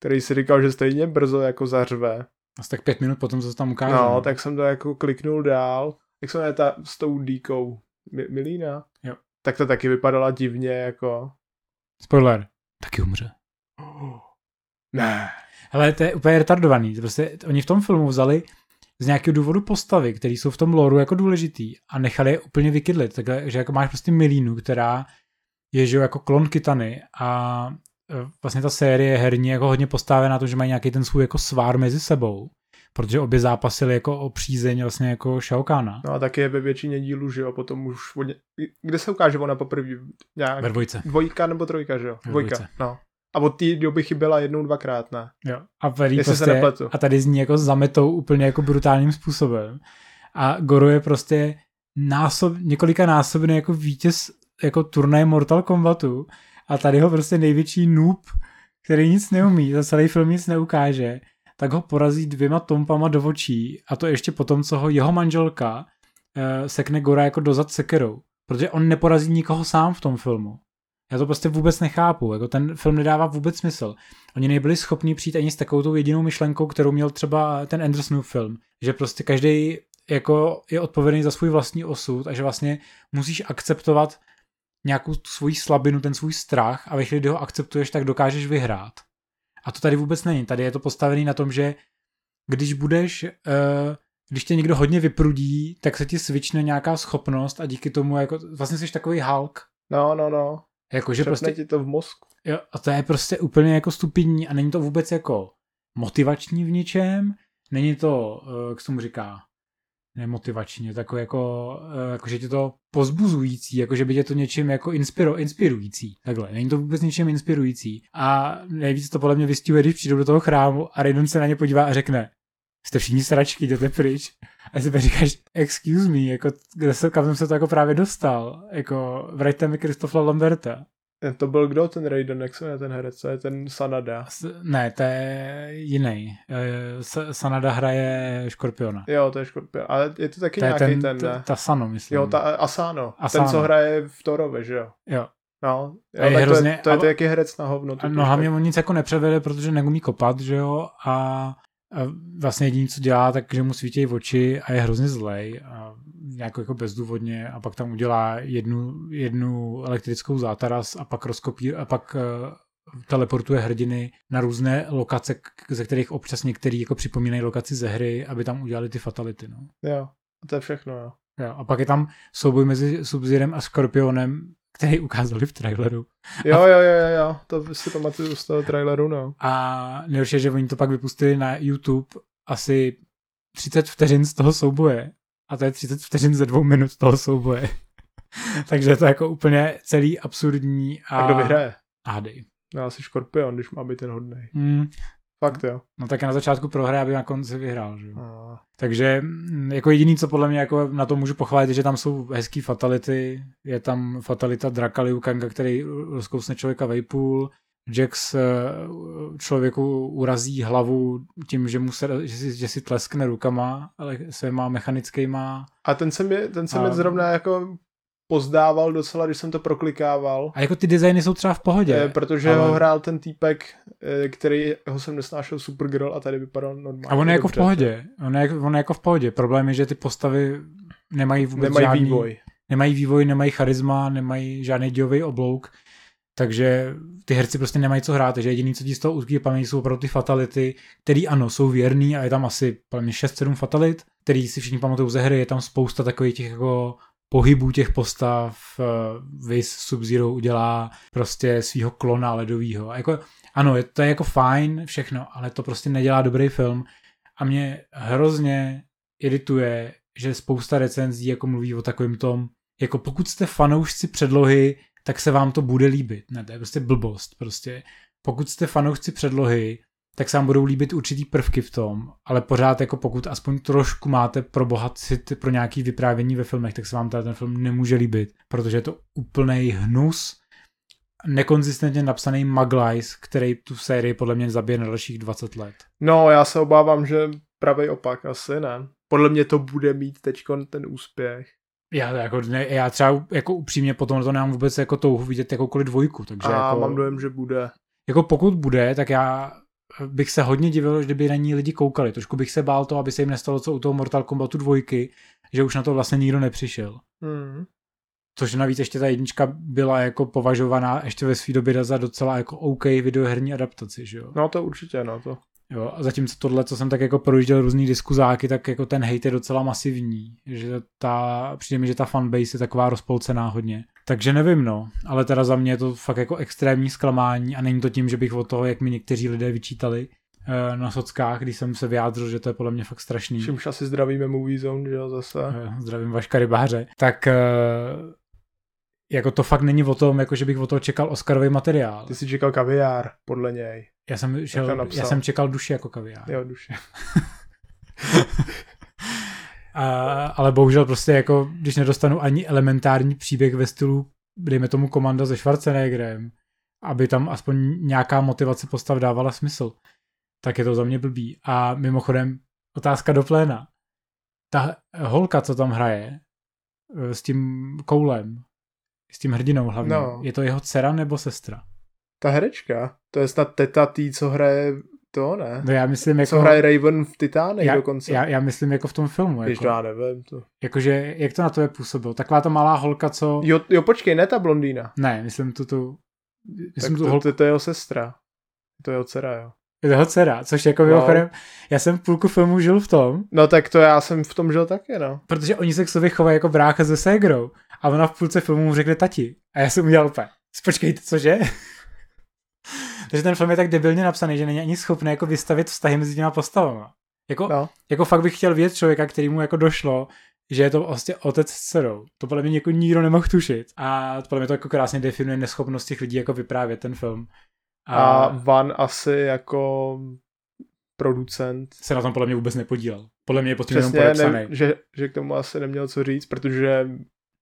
který si říkal, že stejně brzo jako zařve. Asi tak pět minut potom, co se tam ukázal. No, tak jsem to jako kliknul dál. Jak jsem ta s tou díkou Milína? Jo. Tak to taky vypadala divně, jako. Spoiler. Taky umře. Oh. [GASPS] Ne. Hele, to je úplně retardovaný. Prostě oni v tom filmu vzali z nějakého důvodu postavy, které jsou v tom loru jako důležitý a nechali je úplně vykydlit. Takže jako máš prostě Milínu, která je že jako klon Kitany a e, vlastně ta série herní jako hodně postavená na to, že mají nějaký ten svůj jako svár mezi sebou protože obě zápasily jako o přízeň vlastně jako Shaokana. No a taky je ve většině dílů, že jo, potom už. Kde se ukáže ona poprvé? Nějak... Ve dvojce. Dvojka nebo trojka, že jo? Dvojka, dvojce. no. A od té doby chyběla jednou, dvakrát, ne? Jo. A tady Jestli se prostě, nepletu. a tady z ní jako zametou úplně jako brutálním způsobem. A Goro je prostě násob, několika násobný jako vítěz jako turnaj Mortal Kombatu a tady ho prostě největší noob, který nic neumí, za celý film nic neukáže, tak ho porazí dvěma tompama do očí a to ještě potom, co ho jeho manželka eh, sekne Gora jako dozad sekerou. Protože on neporazí nikoho sám v tom filmu. Já to prostě vůbec nechápu, jako ten film nedává vůbec smysl. Oni nebyli schopni přijít ani s takovou tou jedinou myšlenkou, kterou měl třeba ten Andersonův film, že prostě každý jako je odpovědný za svůj vlastní osud a že vlastně musíš akceptovat nějakou tu svoji slabinu, ten svůj strach a ve chvíli, kdy ho akceptuješ, tak dokážeš vyhrát. A to tady vůbec není. Tady je to postavený na tom, že když budeš, uh, když tě někdo hodně vyprudí, tak se ti svične nějaká schopnost a díky tomu jako, vlastně jsi takový Hulk. No, no, no. Jako, že Přepne prostě, ti to v mozku. jo, a to je prostě úplně jako stupidní a není to vůbec jako motivační v ničem, není to, uh, jak se tomu říká, nemotivačně, takové jako, uh, jako, že tě to pozbuzující, jako že by tě to něčím jako inspiro, inspirující. Takhle, není to vůbec něčím inspirující. A nejvíc to podle mě vystihuje, když přijdou do toho chrámu a Raiden se na ně podívá a řekne, jste všichni sračky, jděte pryč. A si říkáš, excuse me, jako, kde se, kam jsem se to jako právě dostal, jako, vraťte mi Kristofla Lamberta. Eh, To byl kdo ten Raiden, jak se jmenuje ten herec, to je ten Sanada. S- Ne, to je jiný. Eh, S- Sanada hraje Škorpiona. Jo, to je Škorpion. Ale je to taky To nějaký ten, ten, ne? ta Sano, myslím. Jo, ta Asano. Asano. Ten, co hraje v Thorovi, že jo? Jo. No, A je jo tak hrozně- to je, to je jaký herec na hovno. No hlavně on nic jako nepřevede, protože neumí kopat, že jo, a, a vlastně jediný, co dělá, tak že mu svítí oči a je hrozně zlej a nějak jako bezdůvodně a pak tam udělá jednu, jednu elektrickou zátaras a pak rozkopí a pak uh, teleportuje hrdiny na různé lokace, ze kterých občas některý jako připomínají lokaci ze hry, aby tam udělali ty fatality, no. Jo, to je všechno, jo. Jo, a pak je tam souboj mezi Subzirem a Skorpionem, který ukázali v traileru. Jo, jo, jo, jo, jo, to si pamatuju z toho traileru, no. A nejhorší je, že oni to pak vypustili na YouTube asi 30 vteřin z toho souboje. A to je 30 vteřin ze dvou minut toho souboje. [LAUGHS] Takže je to jako úplně celý absurdní. A, A kdo vyhraje? Hádej. No, asi Škorpion, když má být ten hodnej. Hmm. Fakt, jo. No tak na začátku prohraje, aby na konci vyhrál. Že? A, Takže mm, jako jediný, co podle mě jako na to můžu pochválit, je, že tam jsou hezký fatality. Je tam fatalita Draka Liu Kanga, který rozkousne člověka vejpůl, Jax eh, člověku urazí hlavu tím, že, mu se, že, si, že si tleskne rukama, ale se má mechanickýma. A ten se mi, ten se a... mi zrovna jako pozdával docela, když jsem to proklikával. A jako ty designy jsou třeba v pohodě. Je, protože ale... ho hrál ten týpek, eh, který ho jsem nesnášel Supergirl a tady vypadal normálně. A on je jako dobře, v pohodě. On je, on je jako v pohodě. Problém je, že ty postavy nemají vůbec nemají žádný, vývoj. Nemají vývoj, nemají charisma, nemají žádný dějový oblouk. Takže ty herci prostě nemají co hrát, takže jediný, co ti z toho utkví paměti, jsou opravdu ty fatality, který ano, jsou věrný a je tam asi 6-7 fatalit, který si všichni pamatují ze hry, je tam spousta takových těch jako pohybů těch postav, eh, Viz Sub-Zero udělá prostě svého klona ledového. Jako, ano, je, to je jako fajn všechno, ale to prostě nedělá dobrý film a mě hrozně irituje, že spousta recenzí jako mluví o takovém tom, jako pokud jste fanoušci předlohy, tak se vám to bude líbit. Ne, to je prostě blbost. Prostě pokud jste fanoušci předlohy, tak se vám budou líbit určitý prvky v tom, ale pořád jako pokud aspoň trošku máte pro bohatcit pro nějaký vyprávění ve filmech, tak se vám ten film nemůže líbit, protože je to úplný hnus, nekonzistentně napsaný Maglajs, který tu sérii podle mě zabije na dalších 20 let. No, já se obávám, že pravý opak asi ne. Podle mě to bude mít teď ten úspěch. Já, jako, ne, já třeba jako upřímně potom to nemám vůbec jako touhu vidět jakoukoliv dvojku. Takže A jako, mám dojem, že bude. Jako pokud bude, tak já bych se hodně divil, kdyby na ní lidi koukali. Trošku bych se bál to, aby se jim nestalo co u toho Mortal Kombatu dvojky, že už na to vlastně nikdo nepřišel. Mm. Což navíc ještě ta jednička byla jako považovaná ještě ve své době za docela jako OK videoherní adaptaci, že jo? No to určitě, no to. Jo, a zatímco tohle, co jsem tak jako projížděl různý diskuzáky, tak jako ten hate je docela masivní, že ta, přijde mi, že ta fanbase je taková rozpolcená hodně. Takže nevím, no, ale teda za mě je to fakt jako extrémní zklamání a není to tím, že bych o toho, jak mi někteří lidé vyčítali eh, na sockách, když jsem se vyjádřil, že to je podle mě fakt strašný. Čímž asi zdravíme Movie Zone, že jo, zase. Eh, zdravím Vaška Rybáře. Tak eh, jako to fakt není o tom, jako že bych o toho čekal Oscarový materiál. Ty jsi čekal kaviár, podle něj. Já jsem, šel, já jsem čekal duši jako kaviár. Jo, duši. [LAUGHS] A, ale bohužel prostě jako, když nedostanu ani elementární příběh ve stylu, dejme tomu komanda se Schwarzeneggerem, aby tam aspoň nějaká motivace postav dávala smysl, tak je to za mě blbý. A mimochodem, otázka do pléna. Ta holka, co tam hraje, eh, s tím koulem, s tím hrdinou hlavně, no. je to jeho dcera nebo sestra? Ta herečka, to je snad teta tý, co hraje to ne. No já myslím jako... Co hraje Raven v Titánech já, dokonce. Já, já, myslím jako v tom filmu. Když jako, já nevím. To. Jakože, jak to na to je působilo? Taková ta malá holka, co... Jo, jo počkej, ne ta blondýna. Ne, myslím tu tu... Myslím tak tu to, holku... to, to, je jeho sestra. To je jeho dcera, jo. Je to jeho dcera, což jako no. mimochodem, já jsem půlku filmu žil v tom. No tak to já jsem v tom žil taky, no. Protože oni se k sobě chovají jako brácha se ségrou. A ona v půlce filmu mu řekne tati. A já jsem udělal úplně, počkejte, cože? Takže ten film je tak debilně napsaný, že není ani schopný jako vystavit vztahy mezi těma postavama. Jako, no. jako fakt bych chtěl vědět člověka, který mu jako došlo, že je to vlastně otec s dcerou. To podle mě jako nikdo nemohl tušit. A to podle mě to jako krásně definuje neschopnost těch lidí jako vyprávět ten film. A, a Van asi jako producent se na tom podle mě vůbec nepodílel. Podle mě je pod jenom podepsaný. Ne, že, že k tomu asi neměl co říct, protože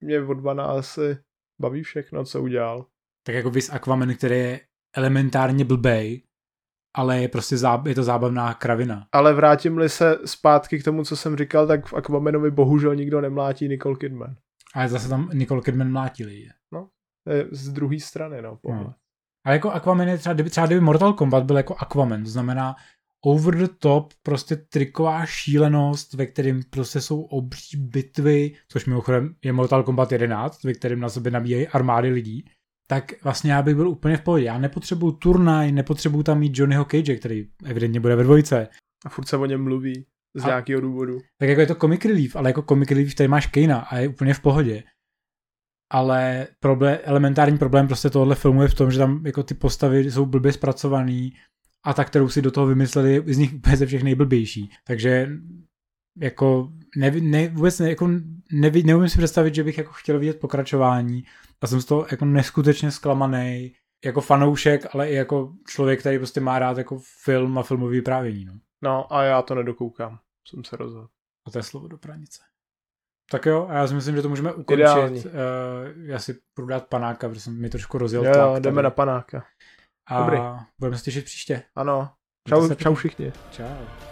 mě od Vana asi baví všechno, co udělal. Tak jako vys Aquaman, který je elementárně blbej, ale je prostě záb, je to zábavná kravina. Ale vrátím-li se zpátky k tomu, co jsem říkal, tak v Aquamanovi bohužel nikdo nemlátí Nicole Kidman. Ale zase tam Nicole Kidman mlátí lidi. No, z druhé strany, no, pohled. No. Ale jako Aquaman je třeba, kdyby, třeba kdyby Mortal Kombat byl jako Aquaman, to znamená over the top, prostě triková šílenost, ve kterém prostě jsou obří bitvy, což mimochodem je Mortal Kombat 11, ve kterém na sebe nabíjejí armády lidí, tak vlastně já bych byl úplně v pohodě. Já nepotřebuju turnaj, nepotřebuju tam mít Johnnyho Cage, který evidentně bude ve dvojce. A furt se o něm mluví z a, nějakého důvodu. Tak jako je to comic relief, ale jako comic relief tady máš Kejna a je úplně v pohodě. Ale problém, elementární problém prostě tohohle filmu je v tom, že tam jako ty postavy jsou blbě zpracovaný a ta, kterou si do toho vymysleli, z nich úplně ze všech nejblbější. Takže jako ne, ne, vůbec ne, jako neví, neumím si představit, že bych jako chtěl vidět pokračování a jsem z toho jako neskutečně zklamaný jako fanoušek, ale i jako člověk, který prostě má rád jako film a filmový vyprávění. No. no a já to nedokoukám, jsem se rozhodl. A to je slovo do pranice. Tak jo, a já si myslím, že to můžeme ukončit. Ideální. Uh, já si půjdu dát panáka, protože jsem mi trošku rozjel jo, tlak. jdeme tady. na panáka. A Dobrý. budeme se těšit příště. Ano. Čau, čau všichni. Čau.